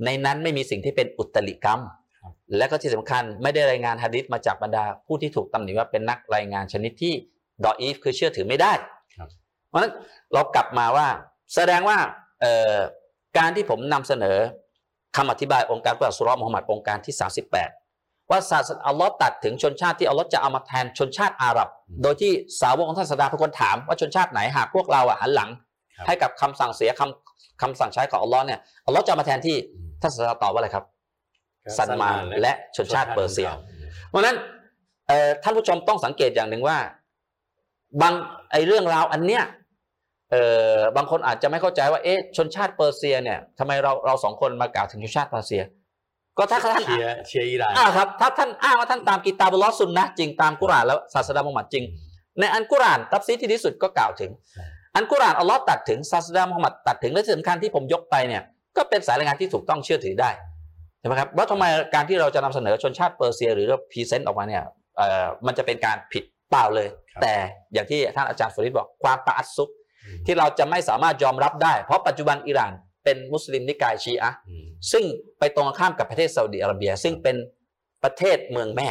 ในนั้นไม่มีสิ่งที่เป็นอุตริกรรมครับ และก็ที่สำคัญไม่ได้รายงานฮะดิษมาจากบรรดาผู้ที่ถูกตำหนิว่าเป็นนักรายงานชนิดที่ดออีฟคือเชื่อถือไม่ได้ครับเพราะฉะนั้นเรากลับมาว่าแสดงว่าเอ่อการที่ผมนำเสนอคำอธิบายองค์การกุรอานสุเราะห์มุฮัมมัดองค์การที่ 38 ว่าศาสนาอัลลอฮ์ตัดถึงชนชาติที่อัลลอฮ์จะเอามาแทนชนชาติอาหรับ โดยที่สาวกของท่านศาสดาเป็นคนถามว่าชนชาติไหนหากพวกเราอะหันหลังครับให้กับคำสั่งเสียคำคำสั่งใช้ของอัลลอฮ์เนี่ยอัลลอฮ์จะเอามาแทนที่อืมท่านศาสดาตอบว่าอะไรครับ ซันมานและชนชาติเปอร์เซียอืมเพราะฉะนั้นเอ่อท่านผู้ชมต้องสังเกตอย่างหนึ่งว่าบางไอเรื่องราวอันเนี้ยเอ่อบางคนอาจจะไม่เข้าใจว่าเอ๊ะชนชาติเปอร์เซียเนี่ยทำไมเราเราสองคนมากล่าวถึงชนชาติเปอร์เซีย ก็ถ้าท่านเชียร์เชียร์อิหร่านอ่าครับถ้าท่านอ้างว่าท่านตามกิตาบุลลอฮ์ซุนนะห์จริงตามกุรอานแล้วศาสดามุฮัมมัดจริง ในอัลกุรอานตัฟซีรที่ดีที่สุดก็กล่าวถึงใช่อัลกุรอานอัลลอฮ์ตรัสถึงศาสดามุฮัมมัดตรัสถึงและที่สำคัญที่ผมยกไปเนี่ยก็เป็นสายรายงานที่ถูกต้องเชื่อถือได้ ใช่ไหมครับว่าทำไมการที่เราจะนำเสนอชนชาติเปอร์เซีย หรือเรา present ออกมาเนี่ยเอ่อมันจะเป็นการผิดเปล่าเลยครับแต่อย่างที่ท่านอาจารย์ฟริดบอกความตะอัสซุบที่เราจะไม่สามารถยอมรับได้ เพราะปัจจุบันอิหร่านเป็นมุสลิมนิกายชีอะห์อืมซึ่งไปตรงกันข้ามกับประเทศซาอุดิอาระเบีย ซึ่งเป็นประเทศเมืองแม่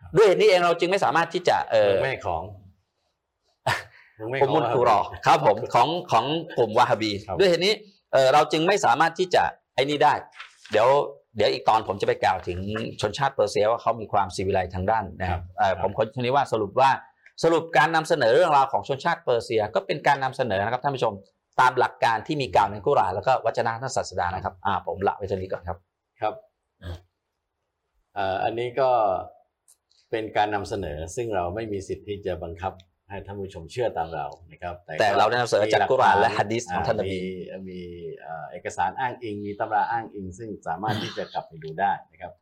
ครับด้วยเหตุนี้เองเราจึงไม่สามารถที่จะเออเมืองแม่ของเมืองแม่อุมมุลกุรอครับผมของของกลุ่มวาฮาบีครับด้วยเหตุนี้เออเราจึงไม่สามารถที่จะไอ้นี่ได้ เดี๋ยว เดี๋ยวอีกตอนผมจะไปกล่าวถึงชนชาติเปอร์เซียว่าเขามีความซีวิไลซ์ทางด้านนะครับเอ่อผมขอทีนี้ว่าสรุปว่าสรุปการนำเสนอเรื่องราวของชนชาติเปอร์เซีย ก็เป็นการนำเสนอนะครับท่านผู้ชมตามหลักการที่มีกล่าวในกุรอานแล้วก็วจนะทางศาสดานะครับอ่าผมละไว้เท่านี้ก่อนครับครับเอ่ออันนี้ก็เป็นการนำเสนอซึ่งเราไม่มีสิทธิ์ที่จะบังคับ ให้ท่านผู้ชมเชื่อตามเรานะครับแต่เราได้นำเสนอจากกุรอานและหะดีษของท่านนบีมีมีเอ่อเอกสารอ้างอิง มีตำราอ้างอิง ซึ่งสามารถที่จะกลับไปดูได้นะครับ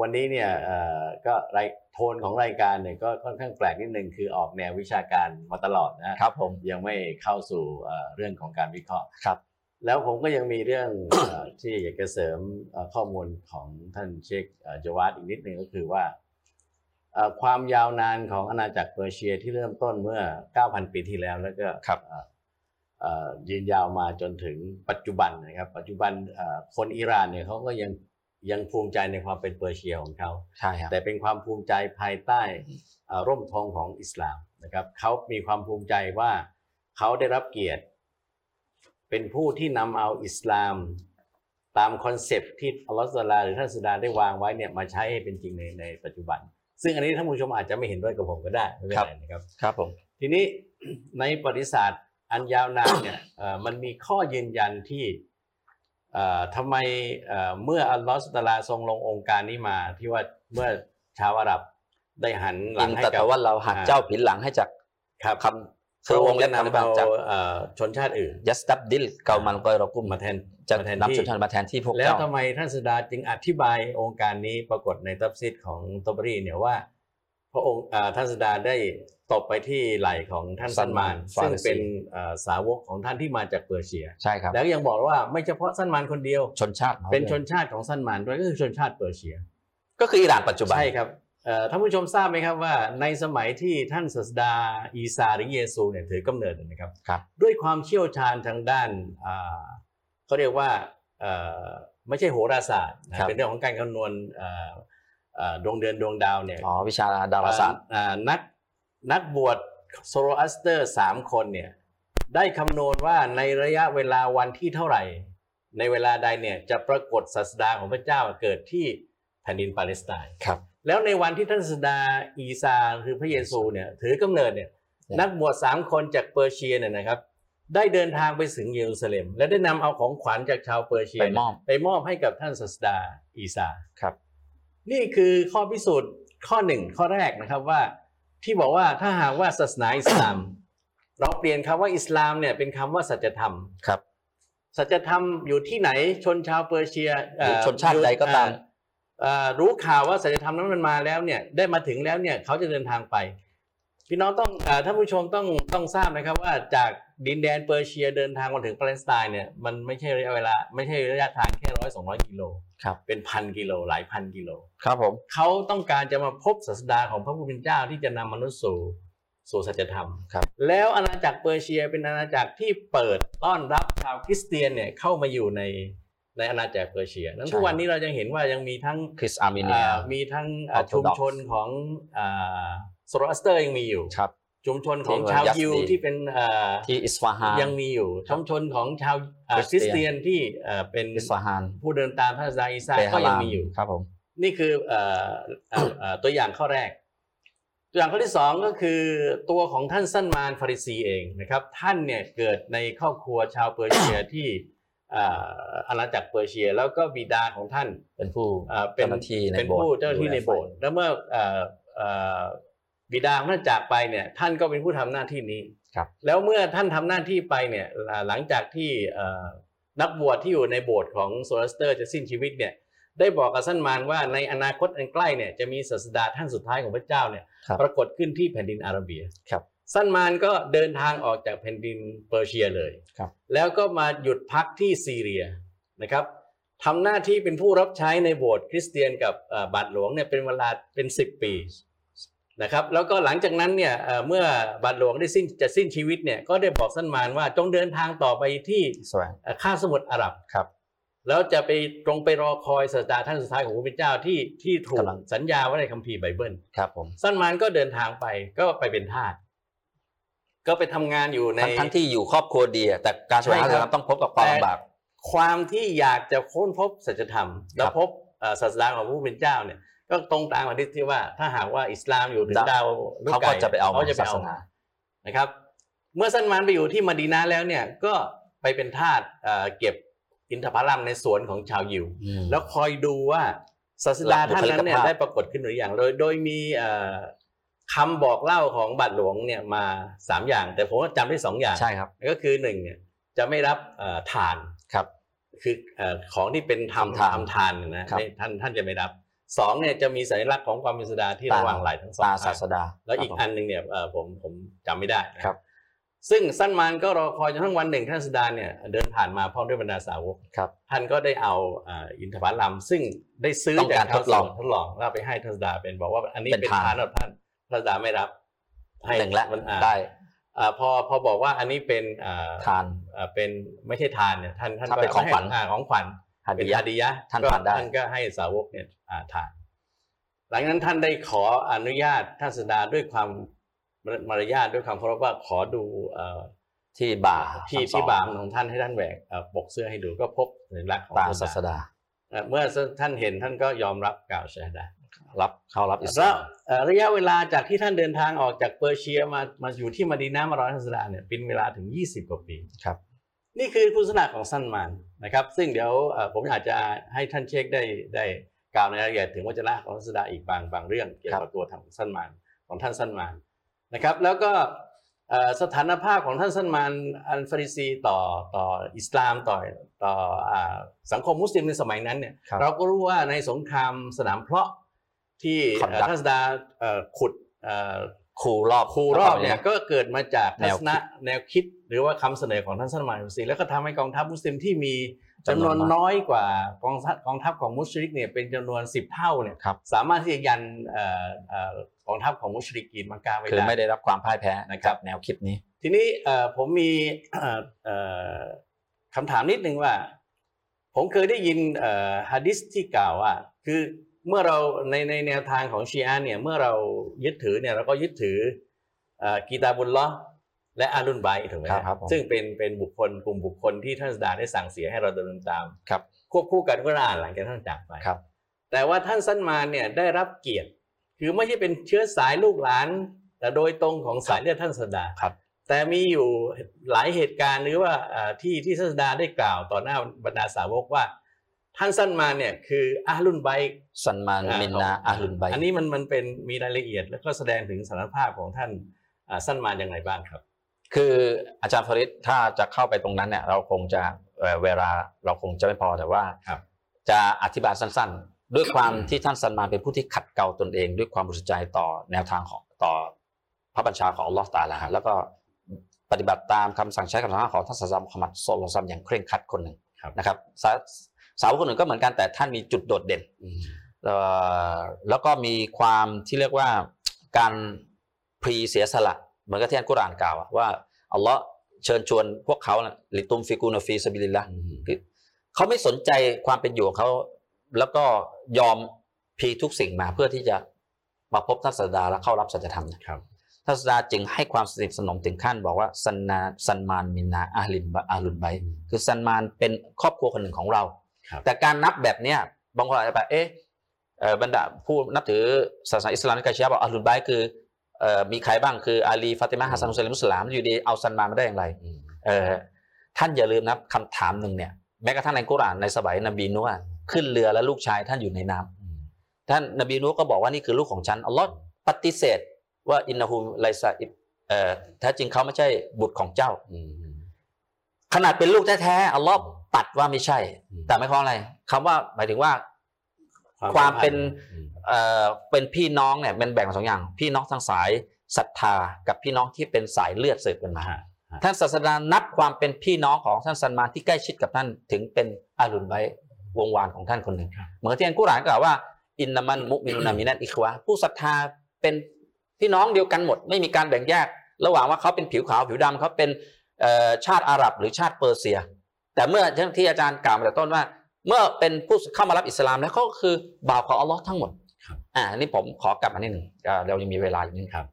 วันนี้เนี่ยเอ่อก็รายโทนของรายการเนี่ยก็ค่อนข้างแปลกนิดนึงคือออกแนววิชาการมาตลอดนะฮะครับผมยังไม่เข้าสู่เอ่อเรื่องของการวิเคราะห์ครับแล้วผมก็ยังมีเรื่องเอ่อที่อยากจะเสริมเอ่อข้อมูลของท่านเชคเอ่อจวาดอีกนิดนึงก็คือว่าเอ่อ ความยาวนานของอาณาจักรเปอร์เซียที่เริ่มต้นเมื่อ 9,000 ปีที่แล้วแล้วก็ครับเอ่อเอ่อยืนยาวมาจนถึงปัจจุบันนะครับ ปัจจุบันเอ่อคนอิหร่านเนี่ยเขาก็ยังยังภูมิใจในความเป็นเปอร์เซียของเขาใช่ครับแต่เป็นความภูมิใจภายใต้เอ่อร่มธงของอิสลามนะครับเขามีความภูมิใจว่าเขาได้รับเกียรติ เป็นผู้ที่นำเอาอิสลามตาม concept ที่อัลลอฮฺสุลลาหรือท่านศาสดาได้วางไว้เนี่ยมาใช้ให้เป็นจริงในในปัจจุบัน ซึ่งอันนี้ท่านผู้ชมอาจจะไม่เห็นด้วยกับผมก็ได้ไม่เป็นไรนะครับครับผมทีนี้ในประวัติศาสตร์อันยาวนานเนี่ยเอ่อมันมีข้อยืนยันที่เอ่อทำไมเอ่อเมื่ออัลลอฮฺสุลตาราทรงลงองค์การนี้มาที่ว่าเมื่อชาวอาหรับได้หันหลัอิงนให้ตักับว่าเราหักอ่าเจ้าผินหลังให้จากครับคำ คือวงเล็บพระนำองค์บางเอาจากเอ่อชนชาติอื่นยัสตับดิลเกามันกอยรอกุมมาแทนจะมาแทนนำที่ชนชาติมาแทนที่พวกแล้วเจ้าทำไมท่านศาสดาจึงอธิบายโองการนี้ปรากฏในตัฟซีรของเฏาะบะรีเนี่ยว่า พระองค์อ่าท่านศาสดาได้ตบไปที่ไหล่ของท่านซัลมานซันมานซึ่งฟาริซีเป็นอ่าสาวกของท่านที่มาจากเปอร์เซียใช่ครับแล้วยังบอกว่าไม่เฉพาะซัลมานคนเดียวชนชาติ เป็นชนชาติของซัลมานด้วยก็คือชนชาติเปอร์เซีย ก็คืออิหร่านปัจจุบันใช่ครับเอ่อ ท่านผู้ชมทราบไหมครับว่าในสมัยที่ท่านศาสดาอีสาหรือเยซูเนี่ยถือกำเนิดนะครับครับ ด้วยความเชี่ยวชาญทางด้านอ่าเขาเรียกว่าเอ่อไม่ใช่โหราศาสตร์นะครับเป็นเรื่องของการคำนวณเอ่อเอ่อดวงเดือนดวงดาวเนี่ยอ๋อวิชาดาราศาสตร์อ่านักนักบวชโซโรอัสเตอร์สามคนเนี่ยได้คำนวณว่าในระยะเวลาวันที่เท่าไหร่ ในเวลาใดเนี่ยจะปรากฏศาสดาของพระเจ้าเกิดที่แผ่นดินปาเลสไตน์ครับแล้วในวันที่ท่านศาสดาอีซาคือพระเยซูเนี่ยถือกำเนิดเนี่ยเนี่ยนักบวชสามคนจากเปอร์เซียเนี่ยนะครับ ได้เดินทางไปถึงเยรูซาเล็ม และได้นำเอาของขวัญจากชาวเปอร์เซียไปเนี่ยมอบไปมอบให้กับท่านศาสดาอีซาครับ นี่คือข้อพิสูจน์ข้อหนึ่งข้อแรกนะครับว่าที่บอกว่าถ้าหากว่าศาสนาอิสลาม เราเปลี่ยนคำว่าอิสลามเนี่ยเป็นคำว่าสัจธรรมครับสัจธรรมอยู่ที่ไหนชนชาวเปอร์เซียหรือเอ่อชนชาติใดก็ตามเอ่อ รู้ข่าวว่าสัจธรรมนั้นมันมาแล้วเนี่ยได้มาถึงแล้วเนี่ยเขาจะเดินทางไป พี่น้องต้องเอ่อท่านผู้ชมต้องต้องทราบนะครับว่าจากดินแดนเปอร์เซียเดินทางมาถึงปาเลสไตน์เนี่ยมันไม่ใช่ระยะเวลาไม่ใช่ระยะทางแค่ร้อยสองร้อยกิโลครับเป็นพันกิโลหลายพันกิโลครับผมเขาต้องการจะมาพบศาสดาของพระผู้เป็นเจ้าที่จะนำมนุษย์สู่สู่สัจธรรมครับแล้วอาณาจักรเปอร์เซียเป็นอาณาจักรที่เปิดต้อนรับชาวคริสเตียนเนี่ยเข้ามาอยู่ใน ในอาณาจักรเปอร์เซีย นั้นทุกวันนี้เรายังเห็นว่ายังมีทั้งคริสอาร์เมเนียอ่ามีทั้งอ่า Orthodox ชุมชนของโซโรอัสเตอร์ยังมีอยู่ครับชุมชนของที่ชาวยัสดียิวที่เป็นอ่าที่อิสฟาฮานยังมีอยู่ชุมชนของชาวอ่าคคริริสสเตียนเตียนที่อ่าเป็นอิสฟาฮานผู้เดินตามท่านซาอีซาเบก็ฮายัรางมมีอยู่ครับผมนี่คือเอ่อเอ่อเอ่อตัวอย่างข้อแรก ตัวอย่างข้อที่สองก็คือตัวของท่านสั้นมารฟาริซีเองนะครับ ท่านเนี่ยเกิดในครอบครัวชาวเปอร์เซียที่ อ่าอาณาจักรเปอร์เซีย แล้วก็บิดาของท่านเป็นผู้อ่าเป็นเจ้าหน้าที่ในเป็นโบสถ์ผู้เจ้าหน้าที่ในโบสถ์แล้วเมื่อเอ่อเอ่อบิดาของท่านจากไปเนี่ยท่านก็เป็นผู้ทำหน้าที่นี้ครับแล้วเมื่อท่านทำหน้าที่ไปเนี่ยอ่าหลังจากที่เอ่อนักบวชที่อยู่ในโบสถ์ของโซโรอัสเตอร์จะสิ้นชีวิตเนี่ยได้บอกกับท่านซัลมานว่าในอนาคตอันใกล้เนี่ยจะมีศาสดาท่านสุดท้ายของพระเจ้าเนี่ยครับปรากฏขึ้นที่แผ่นดินอาระเบียครับ ซัลมานก็เดินทางออกจากแผ่นดินเปอร์เซียเลยครับแล้วก็มาหยุดพักที่ซีเรียนะครับทำหน้าที่เป็นผู้รับใช้ในโบสถ์คริสเตียนกับเอ่อบาทหลวงเนี่ยเป็นเวลาเป็น 10 ปีนะครับแล้วก็หลังจากนั้นเนี่ยเอ่อเมื่อบาทหลวงได้สิ้นจะสิ้นชีวิตเนี่ยก็ได้บอกสันมานว่าจงเดินทางต่อไปที่แสวงเอ่อคาบสมุทรอาหรับครับ แล้วจะไปตรงไปรอคอยศาสดาท่านสุดท้ายของพระพุทธเจ้าที่ที่ถูกกำลังสัญญาไว้ในคัมภีร์ไบเบิลครับผมสันมานก็เดินทางไปก็ไปเป็นทาส ก็ไปทำงานอยู่ในทั้งทั้งที่อยู่ครอบครัวดีอะแต่การแสวงหาใช่ครับธรรมต้องพบกับความลำบากความที่อยากจะค้นพบสัจธรรม แล้วพบเอ่อศาสดาของพระผู้เป็นเจ้าเนี่ย ก็ตรงตามมาที่ว่าถ้าหากว่าอิสลามอยู่ถึงดาวดาวลูเขาไก่ก็จะไปเอาเขาจะไปศาสเอานานะครับ เมื่อซันมานไปอยู่ที่มะดีนาแล้วเนี่ยก็ไปเป็นทาสเอ่อเก็บอินทผลัมในสวนของชาวยิวอืมแล้วคอยดูว่าศาสดาท่านนั้นเนี่ยบุคลิกภาพได้ปรากฏขึ้นหรือยังโดยโดยมีเอ่อ คำบอกเล่าของบาทหลวงเนี่ยมาสามอย่าง แต่ผมว่าจำได้สองอย่างใช่ครับก็คือหนึ่งเนี่ยจะไม่รับเอ่อทานครับ คือเอ่อของที่เป็นทำทำทานทำทานเนี่ยนะครับไม่ท่านท่านจะไม่รับสองเนี่ยจะมีสัญลักษณ์ของความเป็นศาสดาที่ระหว่างไหล่ทั้งสองตาข้าศางสดา แล้วอีกครับอันหนึ่งเนี่ยเอ่อผมผมจำไม่ได้นะครับ ซึ่งสั้นมานก็รอคอยจนทั้งวันหนึ่งท่านศาสดาเนี่ยเดินผ่านมาพร้อมด้วยบรรดาสาวกครับท่านก็ได้เอาเอ่ออินทผลัมซึ่งได้ซื้อต้องการจทดลองทดลองแล้วเอาไปให้ท่านศาสดาเป็นบอกว่าอันนี้เป็นเป็นทานทานสำหรับท่าน ท่านศาสดาไม่รับหนึ่งละมันอ่าได้อ่าพอพอบอกว่าอันนี้เป็นอ่าทานอ่าเป็นไม่ใช่ทานเนี่ยท่านท่านถ้าก็เป็นของขวัญให้าของขวัญฮาเป็นดียะฮาดียะท่านก็ทานได้ท่านก็ให้สาวกเนี่ยอ่าทาน หลังจากนั้นท่านได้ขออนุญาตท่านศาสดาด้วยความมารยาทด้วยความเคารพว่าขอดูเอ่อที่บ่าที่ทั้งสองที่บางของท่านให้ท่านแหวกเอ่อปกเสื้อให้ดูก็พบสัญลักษณ์ของตาศาศาสสดาดาเอ่อเมื่อท่านเห็นท่านก็ยอมรับกล่าวชาฮาดะ รับเข้ารับอิสแล้ลาวมเอ่อระยะเวลาจากที่ท่านเดินทางออกจากเปอร์เซียมามาอยู่ที่มะดีนะห์มารอท่านศาสดาเนี่ยเป็นเวลาถึง 20 กว่าปีครับ นี่คือคุณลักษณะของสั้นมานนะครับ ซึ่งเดี๋ยวเอ่อผมอาจจะให้ท่านเช็คได้ได้กล่าวในรายละเอียดถึงวจนะของท่านศาสดาอีกบางบางเรื่องเกี่ยวกับตัวทางสั้นมานของท่านสั้นมานนะครับ แล้วก็เอ่อสถานภาพของท่านสั้นมานอันฟาริซีต่อต่ออิสลามต่อต่ออ่าสังคมมุสลิมในสมัยนั้นเนี่ยครับเราก็รู้ว่าในสงครามสนามเพลาะ ที่ Conduct เอ่อท่านศาสดาเอ่อขุดเอ่อครูรอบครูรอบเนี่ยก็เกิดมาจากแนทัวศนะแนวคิด หรือว่าคำเสนอของท่านซัลมานอุซีแล้วก็ทำให้กองทัพมุสลิมที่มีจำนวนจำนวนน้อยน้อยกว่ากองทัพกองทัพของมุชริกเนี่ยเป็นจำนวนสิบเท่าเนี่ยครับสามารถที่จะยันเอ่อเอ่อกองทัพของมุชริกีนมักกาไว้คือได้ไม่ได้รับความพ่ายแพ้นะครับแนวคิดนี้ ทีนี้เอ่อผมมีเอ่อเอ่อคำถามนิดนึงว่า ผมเคยได้ยินเอ่อฮะดิษที่กล่าวว่าคือ เมื่อเราในในแนวทางของชีอะห์เนี่ยเมื่อเรายึดถือเนี่ยเราก็ยึดถือเอ่อกีตาบุลลอฮ์และอาลุนไบถูกไหมครับครับผมซึ่งเป็นเป็นบุคคลกลุ่มบุคคลที่ท่านศาสดาได้สั่งเสียให้เราดำเนินตามครับควบคู่กันก็อ่านหลังจากท่านจากไปครับ แต่ว่าท่านสั้นมานเนี่ยได้รับเกียรติ คือไม่ใช่เป็นเชื้อสายลูกหลาน แต่โดยตรงของสายเลือดท่านศาสดาครับ แต่มีอยู่หลายเหตุการณ์หรือว่าเอ่อที่ที่ท่านศาสดาได้กล่าวต่อหน้าบรรดาสาวกว่า ท่านสั้นมานเนี่ยคืออาลุนไบค์ซันมานอ่ามินนาอาลุนไบอันนี้มันมันเป็นมีรายละเอียด แล้วก็แสดงถึงสารภาพของท่านอ่าสั้นมานอย่างไรบ้างครับ คืออาจารย์ฟริดถ้าจะเข้าไปตรงนั้นเนี่ยเราคงจะเอ่อเวลาเราคงจะไม่พอแต่ว่าครับจะอธิบายสั้นๆ ด้วยความที่ท่านซันมานเป็นผู้ที่ขัดเกลาตนเอง ด้วยความบริสุทธิ์ใจต่อแนวทางของต่อพระบัญชาของอัลลอฮ์ตาลาแล้วก็ปฏิบัติตามคำสั่งใช้คำสั่งห้ามของท่านศาสนามุฮัมมัดสุลลัลลอฮุอะลัยฮิวะซัลลัมอย่างเคร่งครัดคนหนึ่งครับนะครับ สาสาวกคนอื่นก็เหมือนกันแต่ท่านมีจุดโดดเด่นเอ่อแล้วก็มีความที่เรียกว่าการพลีเสียสละ เหมือนกับที่อัลกุรอานกล่าวอะว่าอัลลอฮ์เชิญชวนพวกเขาน่ะلتنفقوا في سبيل الله คือเขาไม่สนใจความเป็นอยู่ของเขาแล้วก็ยอมพลีทุกสิ่งมาเพื่อที่จะมาพบท่านศาสดาและเข้ารับสัจธรรมเนี่ยครับท่านศาสดาจึงให้ความสนิทสนมถึงขั้นบอกว่าซันนา سلمان منا أهل البيت أهل البيت อืมคือซัลมานเป็นครอบครัวคนหนึ่งของเราครับ แต่การนับแบบเนี้ยบางคนอาจจะแบบเอ๊ะเอ่อบรรดาผู้นับถือศาสนาอิสลามในกาชียะบอกอาลุนไบคือเอ่อมีใครบ้างคืออาลีฟาติมาฮัสซันฮุสไลมุสลามอยู่ดีเอาซันมานมาได้อย่างไรเอ่อท่านอย่าลืมนะคำถามหนึ่งเนี่ยแม้กระทั่งในกุรอานในสมัยนบีนูฮ์ขึ้นเรือแล้วลูกชายท่านอยู่ในน้ำท่านนบีนูฮ์ก็บอกว่านี่คือลูกของฉันอัลลอฮ์ปฏิเสธ ว่าอินนาฮูไลซาอิบเอ่อแท้จริงเขาไม่ใช่บุตรของเจ้าขนาดเป็นลูกแท้ๆอัลลอฮ์ ตัดว่าไม่ใช่อืมแต่ไม่ความอะไรคำว่าหมายถึงว่า ความเป็นเอ่อเป็นพี่น้องเนี่ยมันแบ่งเป็นสองอย่าง พี่น้องทางสายศรัทธากับพี่น้องที่เป็นสายเลือดสืบกันมาฮะท่านศาสดานับความเป็นพี่น้องของท่านซันมานที่ใกล้ชิดกับท่านถึงเป็นอาลุนไบวงวานของท่านคนหนึ่งครับเหมือนที่อันกุรอานกล่าวว่าอินนามันมุมินุนามินันอิควะผู้ศรัทธาเป็นพี่น้องเดียวกันหมด ไม่มีการแบ่งแยก ระหว่างว่าเขาเป็นผิวขาวผิวดำเขาเป็นเอ่อชาติอาหรับหรือชาติเปอร์เซีย แต่เมื่อที่อาจารย์กล่าวมาแต่ต้นว่า เมื่อเป็นผู้เข้ามารับอิสลามแล้วเขาก็คือบ่าวของอัลลอฮ์ทั้งหมดครับอ่าอันนี้ผมขอกลับมานิดหนึ่งอ่าเรายังมีเวลาอยู่นิดนึงครับ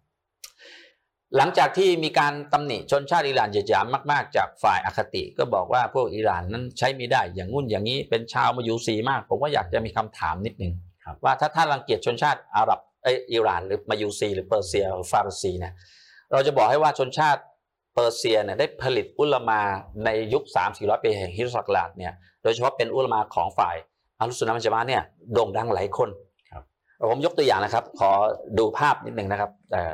หลังจากที่มีการตำหนิชนชาติอิหร่านเหยียดหยามมาก ๆ จากฝ่ายอคติ ก็บอกว่าพวกอิหร่านนั้นใช้ไม่ได้อย่างงู้นอย่างนี้เป็นชาวมะญูซีมาก ผมว่าอยากจะมีคำถามนิดหนึ่งครับว่าถ้าท่านรังเกียจชนชาติอาหรับเอยอิหร่านหรือมะญูซี หรือเปอร์เซียหรือฟาร์ซีเนี่ยเราจะบอกให้ว่าชนชาติ เปอร์เซียเนี่ยได้ผลิตอุลามาในยุค 3 4 0 0 ปีแห่งฮิรอสักลาดเนี่ยโดยเฉพาะเป็นอุลามาของฝ่ายอัลลุสซุนนะห์วัลจามะห์เนี่ยโด่งดังหลายคนครับผมยกตัวอย่างนะครับ ขอดูภาพนิดหนึ่งนะครับเอ่อ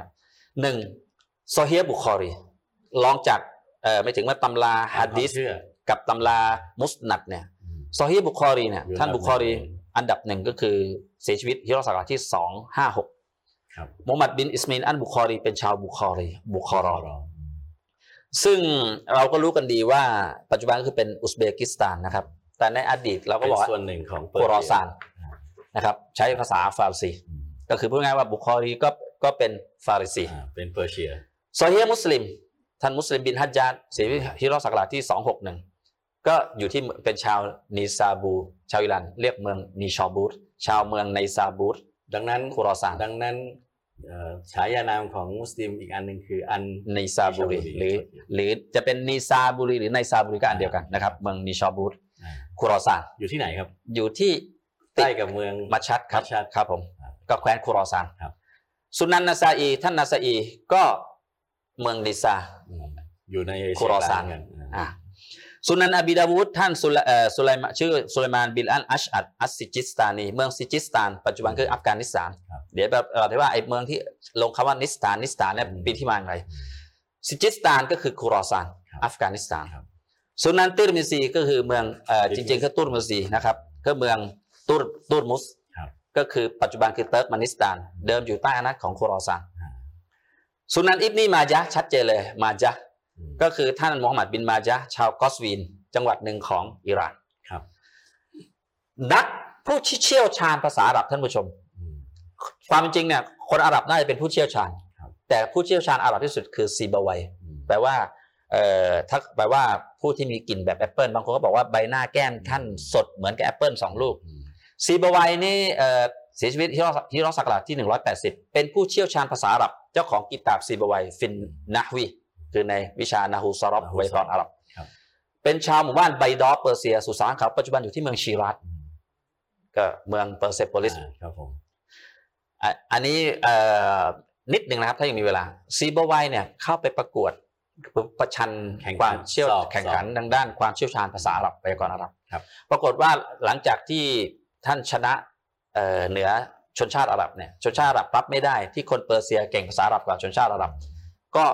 หนึ่งโซเฮียบุคอรีลองจากเอ่อไม่ถึงว่าตำราฮะดิษเชื่อกับตำรามุสนัดเนี่ยอืมโซฮีบุคอรีเนี่ยอยู่ท่านอันดับบุคอรีหนึ่งอันดับหนึ่งก็คือเสียชีวิตฮิรอศักราชที่สองห้าหกครับมูฮัมหมัดบินอิสมาอิลอัลบุคอรีเป็นชาวบุคอรีบุคอรอรอ ซึ่งเราก็รู้กันดีว่าปัจจุบันก็คือเป็นอุซเบกิสถานนะครับ แต่ในอดีตเราก็เป็นบอกว่าส่วนหนึ่งของเปอร์เซียโครอซานนะครับ ใช้ภาษาฟาร์ซีอืมก็คือพูดง่ายๆว่าบุคอรีก็ก็เป็นฟาริซีอ่าเป็นเปอร์เซียซอเฮียะห์มุสลิมท่านมุสลิมบินฮัจญาจเสียชีวิตฮิจเราะห์ศักราชที่261ก็อยู่ที่เป็นชาวนีซาบู ชาวอิหร่านเรียกเมืองนีชอบูรชาวเมืองนัยซาบูรดังนั้นคุรอซานดังนั้นเอ่อ ฉายานามของมุสลิมอีกอันหนึ่งคืออันนัยซาบูรีนิชาบุรีหรือหรือจะเป็นนีซาบุรีหรือนัยซาบุรีก็อันเดียวกันนะครับเมืองนีชอบูรอ่าคุรอซานอยู่ที่ไหนครับ อยู่ที่ใกล้กับเมืองมัชชัดครับมัชชัดครับผมครับก็แคว้นคุรอซานครับสุนันนาซาอี ท่านนาซาอีก็เมืองนิซาอืมอยู่ในเอเชียคุรอซาน สุนันอบิดาวูดท่านสุไลเอ่อสุไลมานชื่อสุไลมานบินอัลอัชอัดอัสซิจิสตานีเมืองซิจิสตาน ปัจจุบันคืออัฟกานิสถานครับเดี๋ยวแบบเอ่อที่ว่าไอ้เมืองที่ลงคำว่านิสถานนิสถานเนี่ยอืมปีที่มาอย่างไรซิจิสตานก็คือคุรอซานครับอัฟกานิสถานครับสุนันติรมิซีก็คือเมืองเอ่อติจรมิสริงๆคือตุรมิซีนะครับก็เมืองตุรตุรมุสครับก็คือปัจจุบันคือเติร์กมานิสถาน เดิมอยู่ใต้อาณัติของคุรอซานอ่าสุนันอิบนีมาจาห์ชัดเจนเลยมาจาห์อืม ก็คือท่านมูฮัมหมัดบินมาจาห์ชาวกอสวีนจังหวัดหนึ่งของอิหร่านครับนักผู้เชี่ยวชาญภาษาอาหรับท่านผู้ชมอืมความเป็นจริงเนี่ยคนอาหรับน่าจะเป็นผู้เชี่ยวชาญครับแต่ผู้เชี่ยวชาญอาหรับที่สุดคือซีบาวัยอืมแปลว่าเอ่อถ้าแปลว่าผู้ที่มีกลิ่นแบบแอปเปิลบางคนก็บอกว่าใบหน้าแก้มท่านสดเหมือนกับแอปเปิลสองลูกอืมซีบาวัยนี่เอ่อเสียชีวิตฮิจเราะห์ฮิจเราะห์ศักราชที่ 180 เป็นผู้เชี่ยวชาญภาษาอาหรับเจ้าของกิตาบซีบาวัยฟินนะฮวี คือในวิชานาฮูซอรอฟไวยากรณ์อาหรับครับเป็นชาวหมู่บ้านไบดอเปอร์เซียสุสานเขาปัจจุบันอยู่ที่เมืองชีรอซอืมก็เมืองเปอร์เซโปลิสอ่าครับผมอะอันนี้เอ่อนิดหนึ่งนะครับ ถ้ายังมีเวลาซีบาวัยเนี่ยเข้าไปประกวดประชันแข่งขัวามเชี่ยวสอบแข่งขันสอบทางด้านความเชี่ยวชาญภาษาอาหรับไวยากรณ์อาหรับครับปรากฏว่าหลังจากที่ท่านชนะเอ่อเหนือชนชาติอาหรับเนี่ยชนชาติอาหรับรับไม่ได้ที่คนเปอร์เซียเก่งภาษาอาหรับกว่าชนชาติอาหรับ ก็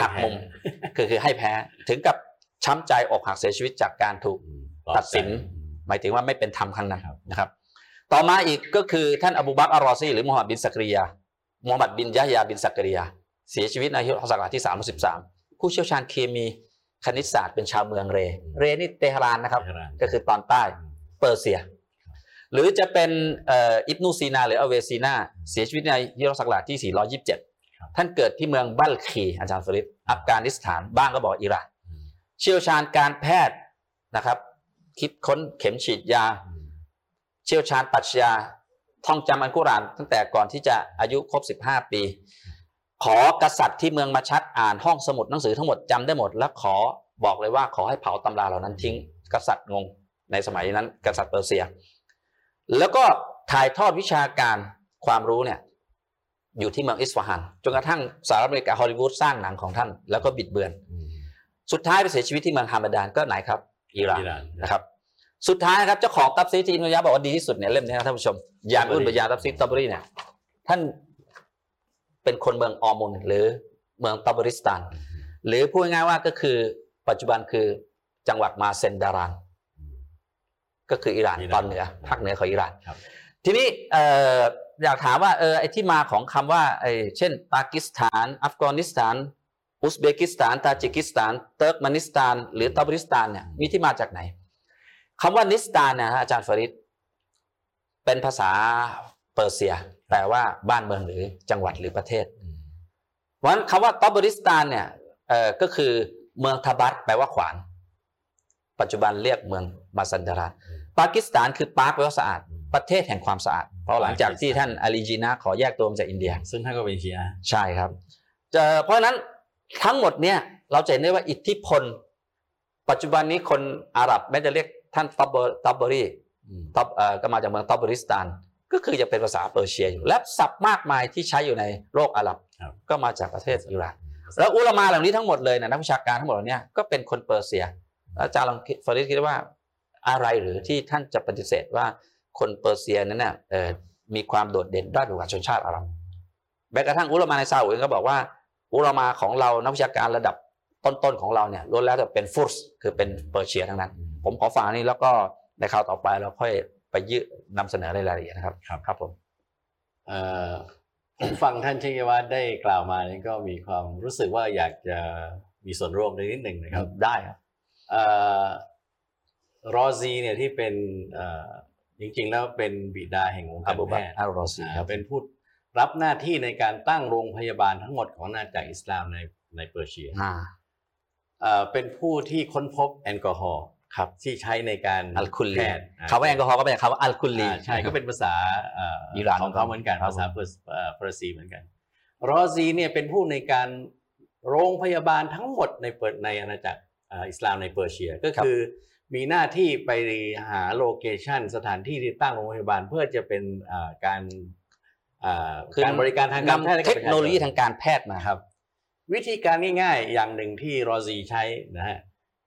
หักมุมคือคือให้แพ้ถึงกับช้ำใจอกหักเสียชีวิตจากการถูกอืมตัดสิน หมายถึงว่าไม่เป็นธรรมครั้งนั้นนะครับ ต่อมาอีกก็คือท่านอบูบักรอัลรอซีหรือมูฮัมหมัดบินสักริยามูฮัมหมัดบินยะฮยาบินสักริยา เสียชีวิตในฮิจเราะห์ศักราชที่33ผู้เชี่ยวชาญเคมีคณิตศาสตร์เป็นชาวเมืองเร เรนี่เตหะรานนะครับเตหะรานก็คือตอนใต้อืมเปอร์เซีย หรือจะเป็นเอ่ออิบนูซีนาหรืออเวซีนาเสียชีวิตในฮิจเราะห์ศักราชที่ 427 ท่านเกิดที่เมืองบัลคีอาจารย์ฟาริดอัฟกานิสถานบ้างก็บอกอิหร่านเชี่ยวชาญการแพทย์นะครับ คิดค้นเข็มฉีดยา เชี่ยวชาญปรัชญาท่องจำอันกุรานตั้งแต่ก่อนที่จะอายุครบ 15 ปี ขอกษัตริย์ที่เมืองมาชัดอ่านห้องสมุดหนังสือทั้งหมดจำได้หมด และขอบอกเลยว่าขอให้เผาตำราเหล่านั้นทิ้ง กษัตริย์งง ในสมัยนั้น กษัตริย์เปอร์เซีย แล้วก็ถ่ายทอดวิชาการความรู้เนี่ย อยู่ที่เมืองอิสฟาฮันจนกระทั่งสหรัฐอเมริกาฮอลลีวูดสร้างหนังของท่านแล้วก็บิดเบือนอืมสุดท้ายไปเสียชีวิตที่เมืองฮามาดานก็ไหนครับอิหร่านอิหร่านนะครับสุดท้ายนะครับเจ้าของตับซีที่อินโดนีเซียบอกว่าดีที่สุดเนี่ยเล่มนี้นะท่านผู้ชมญามิอุลบะยานตัฟซีรตอบารีเนี่ยท่านเป็นคนเมืองออมุนหรือเมืองตอบาริสถานหรือพูดง่ายๆว่าก็คือปัจจุบันคือจังหวัดมาเซนดารานอืมก็คืออิหร่านอิหร่านตอนเหนือภาคเหนือของอิหร่านครับทีนี้เอ่ออยากถามว่าเออไอ้ที่มาของคำว่าไอเช่น ปากีสถาน อัฟกานิสถาน อุซเบกิสถาน ตาจิกิสถาน เติร์กมานิสถาน หรือตาบริสถานเนี่ยมีที่มาจากไหนคำว่านิสถานเนี่ยฮะอาจารย์ฟาริดเป็นภาษาเปอร์เซียแปลว่าบ้านเมืองหรือจังหวัดหรือประเทศเพราะฉะนั้นคำว่าตอบริสตานเนี่ยเอ่อก็คือเมืองตะบัรแปลว่าขวาน ปัจจุบันเรียกเมืองมาซันดารานปากีสถานคือปาร์คแปลว่าสะอาด ประเทศแห่งความสะอาด เพราะหลังจากที่ท่านอาลีจินนาห์ขอแยกตัวมาจากอินเดีย ซึ่งท่านก็เป็นชีอะห์ใช่ครับจะเพราะฉะนั้นทั้งหมดเนี่ยเราจะเห็นได้ว่าอิทธิพล ปัจจุบันนี้คนอาหรับแม้จะเรียกท่านตอบเบอร์ตอบเบอรี่อืมตอบเอ่อก็มาจากเมืองตอบริสถาน ก็คือจะเป็นภาษาเปอร์เซียอยู่ และศัพท์มากมายที่ใช้อยู่ในโลกอาหรับครับ ก็มาจากประเทศอิหร่านแล้วอุลามาเหล่านี้ทั้งหมดเลยนะนักวิชาการทั้งหมดเหล่านี้ก็เป็นคนเปอร์เซียแล้วอาจารย์ลองคิดฟาริสคิดว่าอะไรหรือที่ท่านจะปฏิเสธว่า คนเปอร์เซียนั้นเนี่ยเอ่อมีความโดดเด่นด้านกว่าชนชาติอาหรับแม้กระทั่งอุลามาในซาอุเองก็บอกว่า อุลามาของเรานักวิชาการระดับต้นๆของเราเนี่ยล้วนแล้วแต่เป็นฟุตส์คือเป็นเปอร์เซียทั้งนั้น ผมขอฟังอันนี้แล้วก็ในคราวต่อไปเราค่อยไปยืดนำเสนอในรายละเอียดนะครับครับครับผมเอ่อผมฟังท่านชัยวัฒน์ได้กล่าวมานี่ก็มีความรู้สึกว่าอยากจะมีส่วนร่วมในนิดหนึ่งนะครับได้ครับเอ่อรอซีเนี่ยที่เป็นเอ่อ จริงๆ แล้วเป็นบิดาแห่งวงอัการบูแพบักทย์รอัลรอซีครับเป็นผู้รับหน้าที่ในการตั้งโรงพยาบาลทั้งหมดของอาณาจักรอิสลามในในเปอร์เซียอ่าเอ่อเป็นผู้ที่ค้นพบแอลกอฮอล์ครับที่ใช้ในการอัลคุลแพลีทย์คำว่าแอลกอฮอล์ก็เป็นคำว่าอัลคุลลีอ่าใช่ก็เป็นภาษาเอิหร่านของเขาเหมือนกันครับภาษาเปอร์เอ่อเปอร์ซีเหมือนกัน รอซีเนี่ยเป็นผู้ในการโรงพยาบาลทั้งหมดในเปิดในอาณาจักรเอ่ออิสลามในเปอร์เซียก็คือ มีหน้าที่ไปหาโลเคชันสถานที่ที่ตั้งโรงพยาบาลเพื่อจะเป็นเอ่อการเอ่อคือการบริการทางการแพทย์ให้นำเทกับคประชาชนโนโลยีทางการแพทย์มาครับ วิธีการง่ายๆ อย่างหนึ่งที่รอซีใช้นะฮะ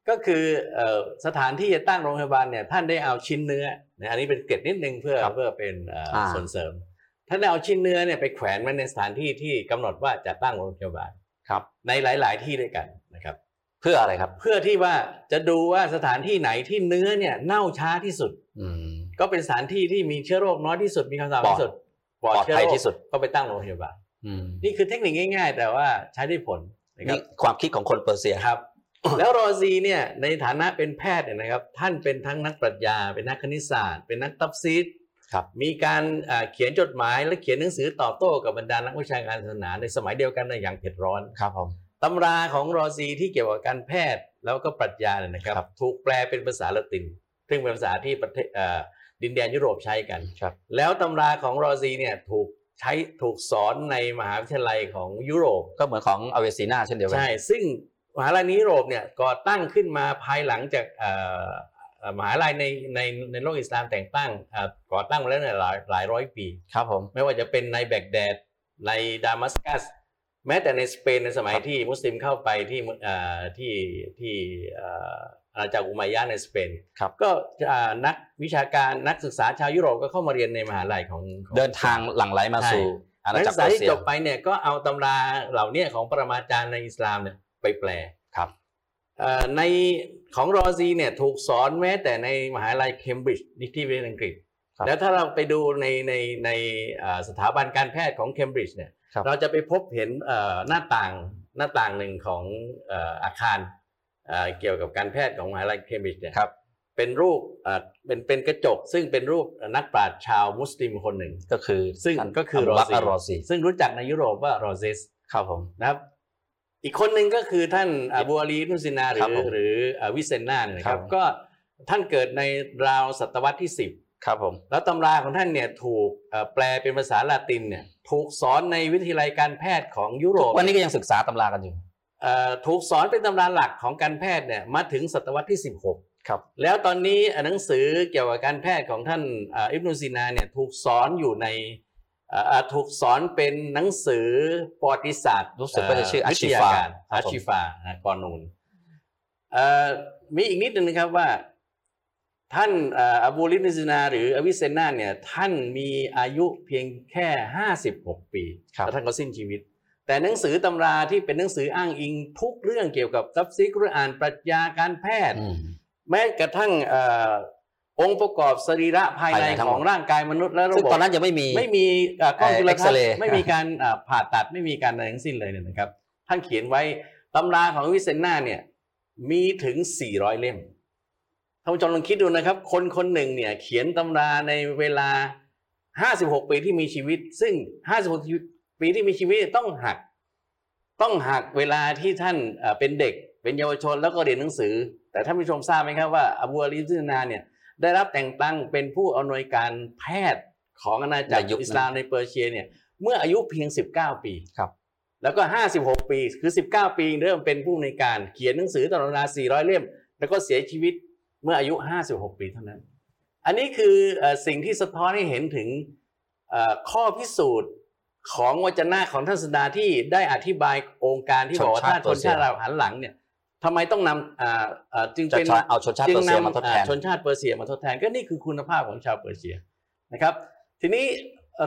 ก็คือเอ่อสถานที่จะตั้งโรงพยาบาลเนี่ยท่านได้เอาชิ้นเนื้อนะอันนี้เป็นเกร็ดนิดนึงเพื่อครับเพื่อเป็นเอ่ออ่าส่วนเสริม ท่านได้เอาชิ้นเนื้อเนี่ยไปแขวนไว้ในสถานที่ที่กำหนดว่าจะตั้งโรงพยาบาลครับ ในหลาย ๆ ที่ด้วยกันนะครับ เพื่ออะไรครับ เพื่อที่ว่าจะดูว่าสถานที่ไหนที่เนื้อเนี่ยเน่าช้าที่สุดอืมก็เป็นสถานที่ที่มีเชื้อโรคน้อยที่สุดมีความสะอาดที่สุดปลอดภัยเชื้อโรคที่สุดก็ไปตั้งโรงพยาบาลอืมนี่คือเทคนิคง่าย ๆ แต่ว่าใช้ได้ผลนะครันี่ความคิดของคนเปอร์เซียครับ แล้วรอซีเนี่ยในฐานะเป็นแพทย์เนี่ยนะครับ ท่านเป็นทั้งนักปรัชญา เป็นนักคณิตศาสตร์ เป็นนักตัฟซีรครับมีการอ่าเขียนจดหมายและเขียนหนังสือตอบโต้กับบรรดานักวิชาการศาสนาในสมัยเดียวกันในอย่างเผ็ดร้อนครับผม ตำราของโรซีที่เกี่ยวกับการแพทย์แล้วก็ปรัชญาเนี่ยนะครับครับถูกแปลเป็นภาษาละติน ซึ่งเป็นภาษาที่ประเทศอ่าดินแดนยุโรปใช้กันครับแล้วตำราของโรซีเนี่ยถูกใช้ถูกสอนในมหาวิทยาลัยของยุโรป ก็เหมือนของอเวซีนาเช่นเดียวกัใช่ ซึ่งมหาลัยในยุโรปเนี่ยก่อตั้งขึ้นมาภายหลังจากเอ่อเอ่อมหาลัยในในในโลกอิสลามแต่งตั้งเอ่อก่อตั้งมาแล้วเนี่ยหลายหลายร้อยปี ครับผม ไม่ว่าจะเป็นในแบกแดดในดามัสกัส แม้แต่ในสเปนในสมัยครับที่มุสลิมเข้าไปที่เอ่อที่ที่เอ่ออาณาจักรอุมัยยะห์ในสเปนครับก็อ่านักวิชาการนักศึกษาชาวยุโรปก็เข้ามาเรียนในมหาลัยของของเดินทางหลั่งไหลมาสู่อาณานักจัศึกรกษาเปอร์ที่เซียจบไปเนี่ยก็เอาตำราเหล่าเนี้ของปรมาจารย์ในอิสลามเนี่ยไปแปลครับเอ่อในของรอซีเนี่ยถูกสอนแม้แต่ในมหาลัยเคมบริดจ์ที่ประเทศอังกฤษครับ แล้วถ้าเราไปดูในในในเอ่อสถาบันการแพทย์ของเคมบริดจ์เนี่ยครับเราจะไปพบเห็นเอ่อหน้าต่างหน้าต่างหนึ่งของเอ่ออาคารเอ่อเกี่ยวกับการแพทย์ของมหาลัยเคมบริดจ์เนี่ยครับเป็นรูปเอ่อเป็นเป็นกระจก ซึ่งเป็นรูปนักปราชญ์ชาวมุสลิมคนหนึ่งก็คือ ซึ่งท่านก็คือบูบักรรรออซีซีซึ่งรู้จักในยุโรปว่ารอซิสครับผมนะครับ อีกคนหนึ่งก็คือท่านอบูอาลีอิบนูซินาครับอผมหรือเอ่ออวิเซนนาเนี่ยนะครับครับก็ท่านเกิดในราวศตวรรษที่10 ครับผมแล้วตำราของท่านเนี่ยถูกเอ่อแปลเป็นภาษาละตินเนี่ยถูกสอนในวิทยาลัยการแพทย์ของยุโรปวันนี้ก็ยังศึกษาตำรากันอยู่เอ่อถูกสอนเป็นตำราหลักของการแพทย์เนี่ยมาถึงศตวรรษที่ 16 ครับ แล้วตอนนี้หนังสือเกี่ยวกับการแพทย์ของท่านเอ่ออิบนุซีนาเนี่ยถูกสอนอยู่ในเอ่อเอ่อถูกสอนเป็นหนังสือประวัติศาสตร์รู้สึกว่าจะชื่อเวิทย Ashifa การครัอาบผมชิฟานะกอนูนเอ่อมีอีกนิดนึงนะครับว่า ท่านเอ่ออบูลิบนิซินา หรืออวิเซนาเนี่ยท่านมีอายุเพียงแค่ 56 ปีครับแล้วท่านก็สิ้นชีวิต แต่หนังสือตำราที่เป็นหนังสืออ้างอิงทุกเรื่องเกี่ยวกับตัฟซีกุรอานปรัชญาการแพทย์อืมแม้กระทั่งเอ่อองค์ประกอบสรีระภายในภายในทั้งขหมอดงร่างกายมนุษย์และระซึ่งบบตอนนั้นยังไม่มีไม่มีเอ่อกล้องเอ่อจุลทรรศ X-ray น์ไม่มีการเอ่อผ่าตัดไม่มีการอะไรทั้งสิ้นเลยเนี่ยนะครับ ท่านเขียนไว้ตำราของวิเซนนาเนี่ยมีถึง 400 เล่ม ท่านผู้ชมลองคิดดูนะครับ คนคนหนึ่งเนี่ยเขียนตำราในเวลา 56 ปีที่มีชีวิต ซึ่ง 56 ปีที่มีชีวิตต้องหัก ต้องหักเวลาที่ท่านเอ่อเป็นเด็ก เป็นเยาวชนแล้วก็เรียนหนังสือ แต่ท่านผู้ชมทราบไหมครับว่าอบูอาลีซินาเนี่ยได้รับแต่งตั้งเป็นผู้อำนวยการแพทย์ของอาณาจักรในยุคนั้นอิสลามในเปอร์เซียเนี่ยเมื่ออายุเพียง 19 ปีครับแล้วก็ 56 ปี คือ 19 ปี เริ่มเป็นผู้ในวยการ เขียนหนังสือตำรา400 เล่ม แล้วก็เสียชีวิต เมื่ออายุ 56 ปีเท่านั้น อันนี้คือเอ่อสิ่งที่สะท้อนให้เห็นถึงเอ่อข้อพิสูจน์ของวจนะของท่านสดาที่ได้อธิบายองค์การที่บอกว่าชนชาถ้าติชนชาติเราหันหลังเนี่ยทำไมต้องนำอ่าอ่าจึงจะเป็นใช้เอาชนชาติจึเปอร์เซียนำมาทดแทนอ่าชนชาติเปอร์เซียมาทดแทนก็นี่คือคุณภาพของชาวเปอร์เซียนะครับ ทีนี้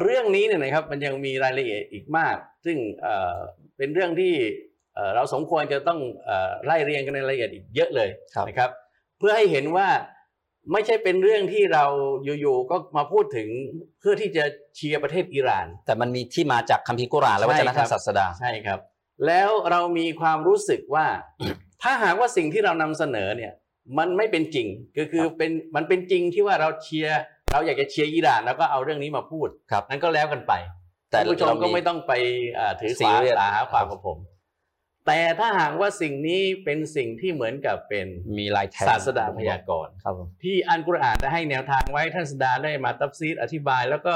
เรื่องนี้เนี่ยนะครับมันยังมีรายละเอียดอีกมาก ซึ่งเอ่อเป็นเรื่องที่เอ่อเราสมควรจะต้องเอ่อไล่เรียงกันในรายละเอียดอีกเยอะเลยครับนะครับ เพื่อให้เห็นว่าไม่ใช่เป็นเรื่องที่เราอยู่ๆก็มาพูดถึงเพื่อที่จะเชียร์ประเทศอิหร่าน แต่มันมีที่มาจากคัมภีร์กุรอานและวจนะใช่ครัทาบงศาสดาใช่ครับ แล้วเรามีความรู้สึกว่า ถ้าหากว่าสิ่งที่เรานำเสนอเนี่ย มันไม่เป็นจริงก็คือครับเป็นมันเป็นจริงที่ว่าเราเชียร์เราอยากจะเชียร์อิหร่านแล้วก็เอาเรื่องนี้มาพูดครับนั้นก็แล้วกันไปแต่ท่านผู้ชมเรามีก็ไม่ต้องไปเอ่อถือซีสาเรียสสาหาความครักับบผม แต่ถ้าหากว่าสิ่งนี้เป็นสิ่งที่เหมือนกับเป็นมีลายแทงศาสดาพยากรณ์ครับผมที่อันกุรอานได้ให้แนวทางไว้ท่านศาสดาได้มาตัฟซีรอธิบาย แล้วก็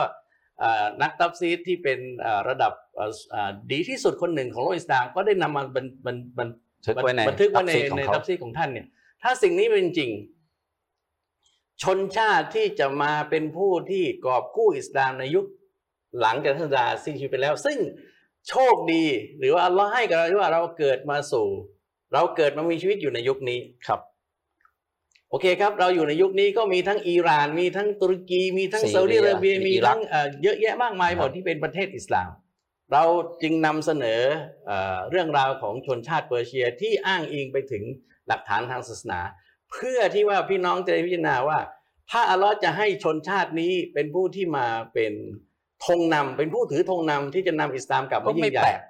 เอ่อนักตัฟซีรที่เป็นเอ่อระดับเอ่อเอ่อดีที่สุดคนหนึ่งของโลกอิสลามก็ได้นำมาบันบันบันทึกไว้ในบันทึกไว้ในตัฟซีรของในเขาตัฟซีรของท่านเนี่ย ถ้าสิ่งนี้เป็นจริง ชนชาติที่จะมาเป็นผู้ที่กอบกู้อิสลามในยุคหลังจากท่านศาสดาสิ้นชีวิตไปแล้ว ซึ่ง โชคดี หรือว่าอัลลอฮ์ให้กับเราที่ว่าเราเกิดมาสู่ เราเกิดมามีชีวิตอยู่ในยุคนี้ครับ โอเคครับ เราอยู่ในยุคนี้ก็มีทั้งอิหร่าน มีทั้งตุรกีมีทั้งซีซาอุดิอาระเบียมีมีอิรัทั้งเอ่อเยอะแยะมากมายครับหมดที่เป็นประเทศอิสลาม เราจึงนำเสนอเอ่อเรื่องราวของชนชาติเปอร์เซียที่อ้างอิงไปถึงหลักฐานทางศาสนา เพื่อที่ว่าพี่น้องจะได้พิจารณาว่า ถ้าอัลลอฮ์จะให้ชนชาตินี้เป็นผู้ที่มาเป็น ธงนำเป็นผู้ถือธงนำที่จะนำอิสลามกลับก็มายิ่ไม่งใหญ่แปลก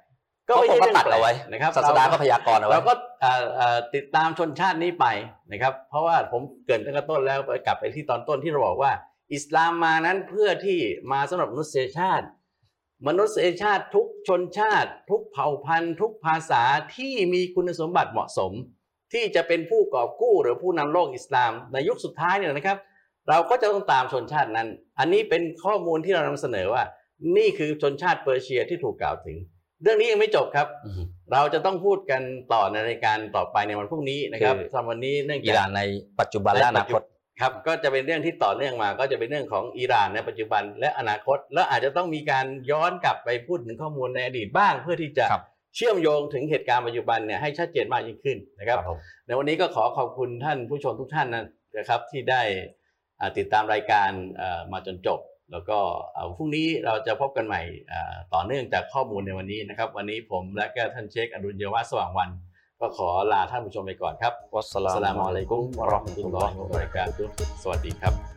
ก็ไม่ใช่เขาเรื่องตัดแปลเอาไว้กนะครับศาสดาเรก็พยากรณ์เอาไว้เราก็เอ่อเอ่อติดตามชนชาตินี้ไปนะครับ เพราะว่าผมเกรินตั้งแต่ต้นแล้วกลับไปที่ตอนต้นที่เราบอกว่า อิสลามมานั้นเพื่อที่มาสำหรับมนุษยชาติ มนุษยชาติทุกชนชาติ ทุกเผ่าพันธุ์ ทุกภาษาที่มีคุณสมบัติเหมาะสม ที่จะเป็นผู้กอบกู้หรือผู้นำโลกอิสลามในยุคสุดท้ายเนี่ยนะครับ เราก็จะต้องตามชนชาตินั้น อันนี้เป็นข้อมูลที่เรานำเสนอว่า นี่คือชนชาติเปอร์เซียที่ถูกกล่าวถึง เรื่องนี้ยังไม่จบครับอือฮึเราจะต้องพูดกันต่อในรายการต่อไปในวันพรุ่งนี้นะครับคือสำหรับวันนี้เนื่องอิจากหร่านในปัจจุบันและอนาคตครับก็จะเป็นเรื่องที่ต่อเนื่องมา ก็จะเป็นเรื่องของอิหร่านในปัจจุบันและอนาคต แล้วอาจจะต้องมีการย้อนกลับไปพูดถึงข้อมูลในอดีตบ้าง เพื่อที่จะครับเชื่อมโยงถึงเหตุการณ์ปัจจุบันเนี่ยให้ชัดเจนมากยิ่งขึ้นนะครับในวันนี้ก็ขอขอบคุณท่านผู้ชมทุกท่านนะครับที่ได้อ่า ติดตามรายการเอ่อมาจนจบ แล้วก็เอ่อพรุ่งนี้เราจะพบกันใหม่อ่าต่อเนื่องจากข้อมูลในวันนี้นะครับ วันนี้ผมและก็ท่านเชคอดุลเยวะสว่างวัน ก็ขอลาท่านผู้ชมไปก่อนครับวัสสลาอัสสลามุมุอะอะลัลัยยกุกุมมวะเราะห์มะตุลลอฮิวะบะเราะกาตุฮ์สวัสดีครับ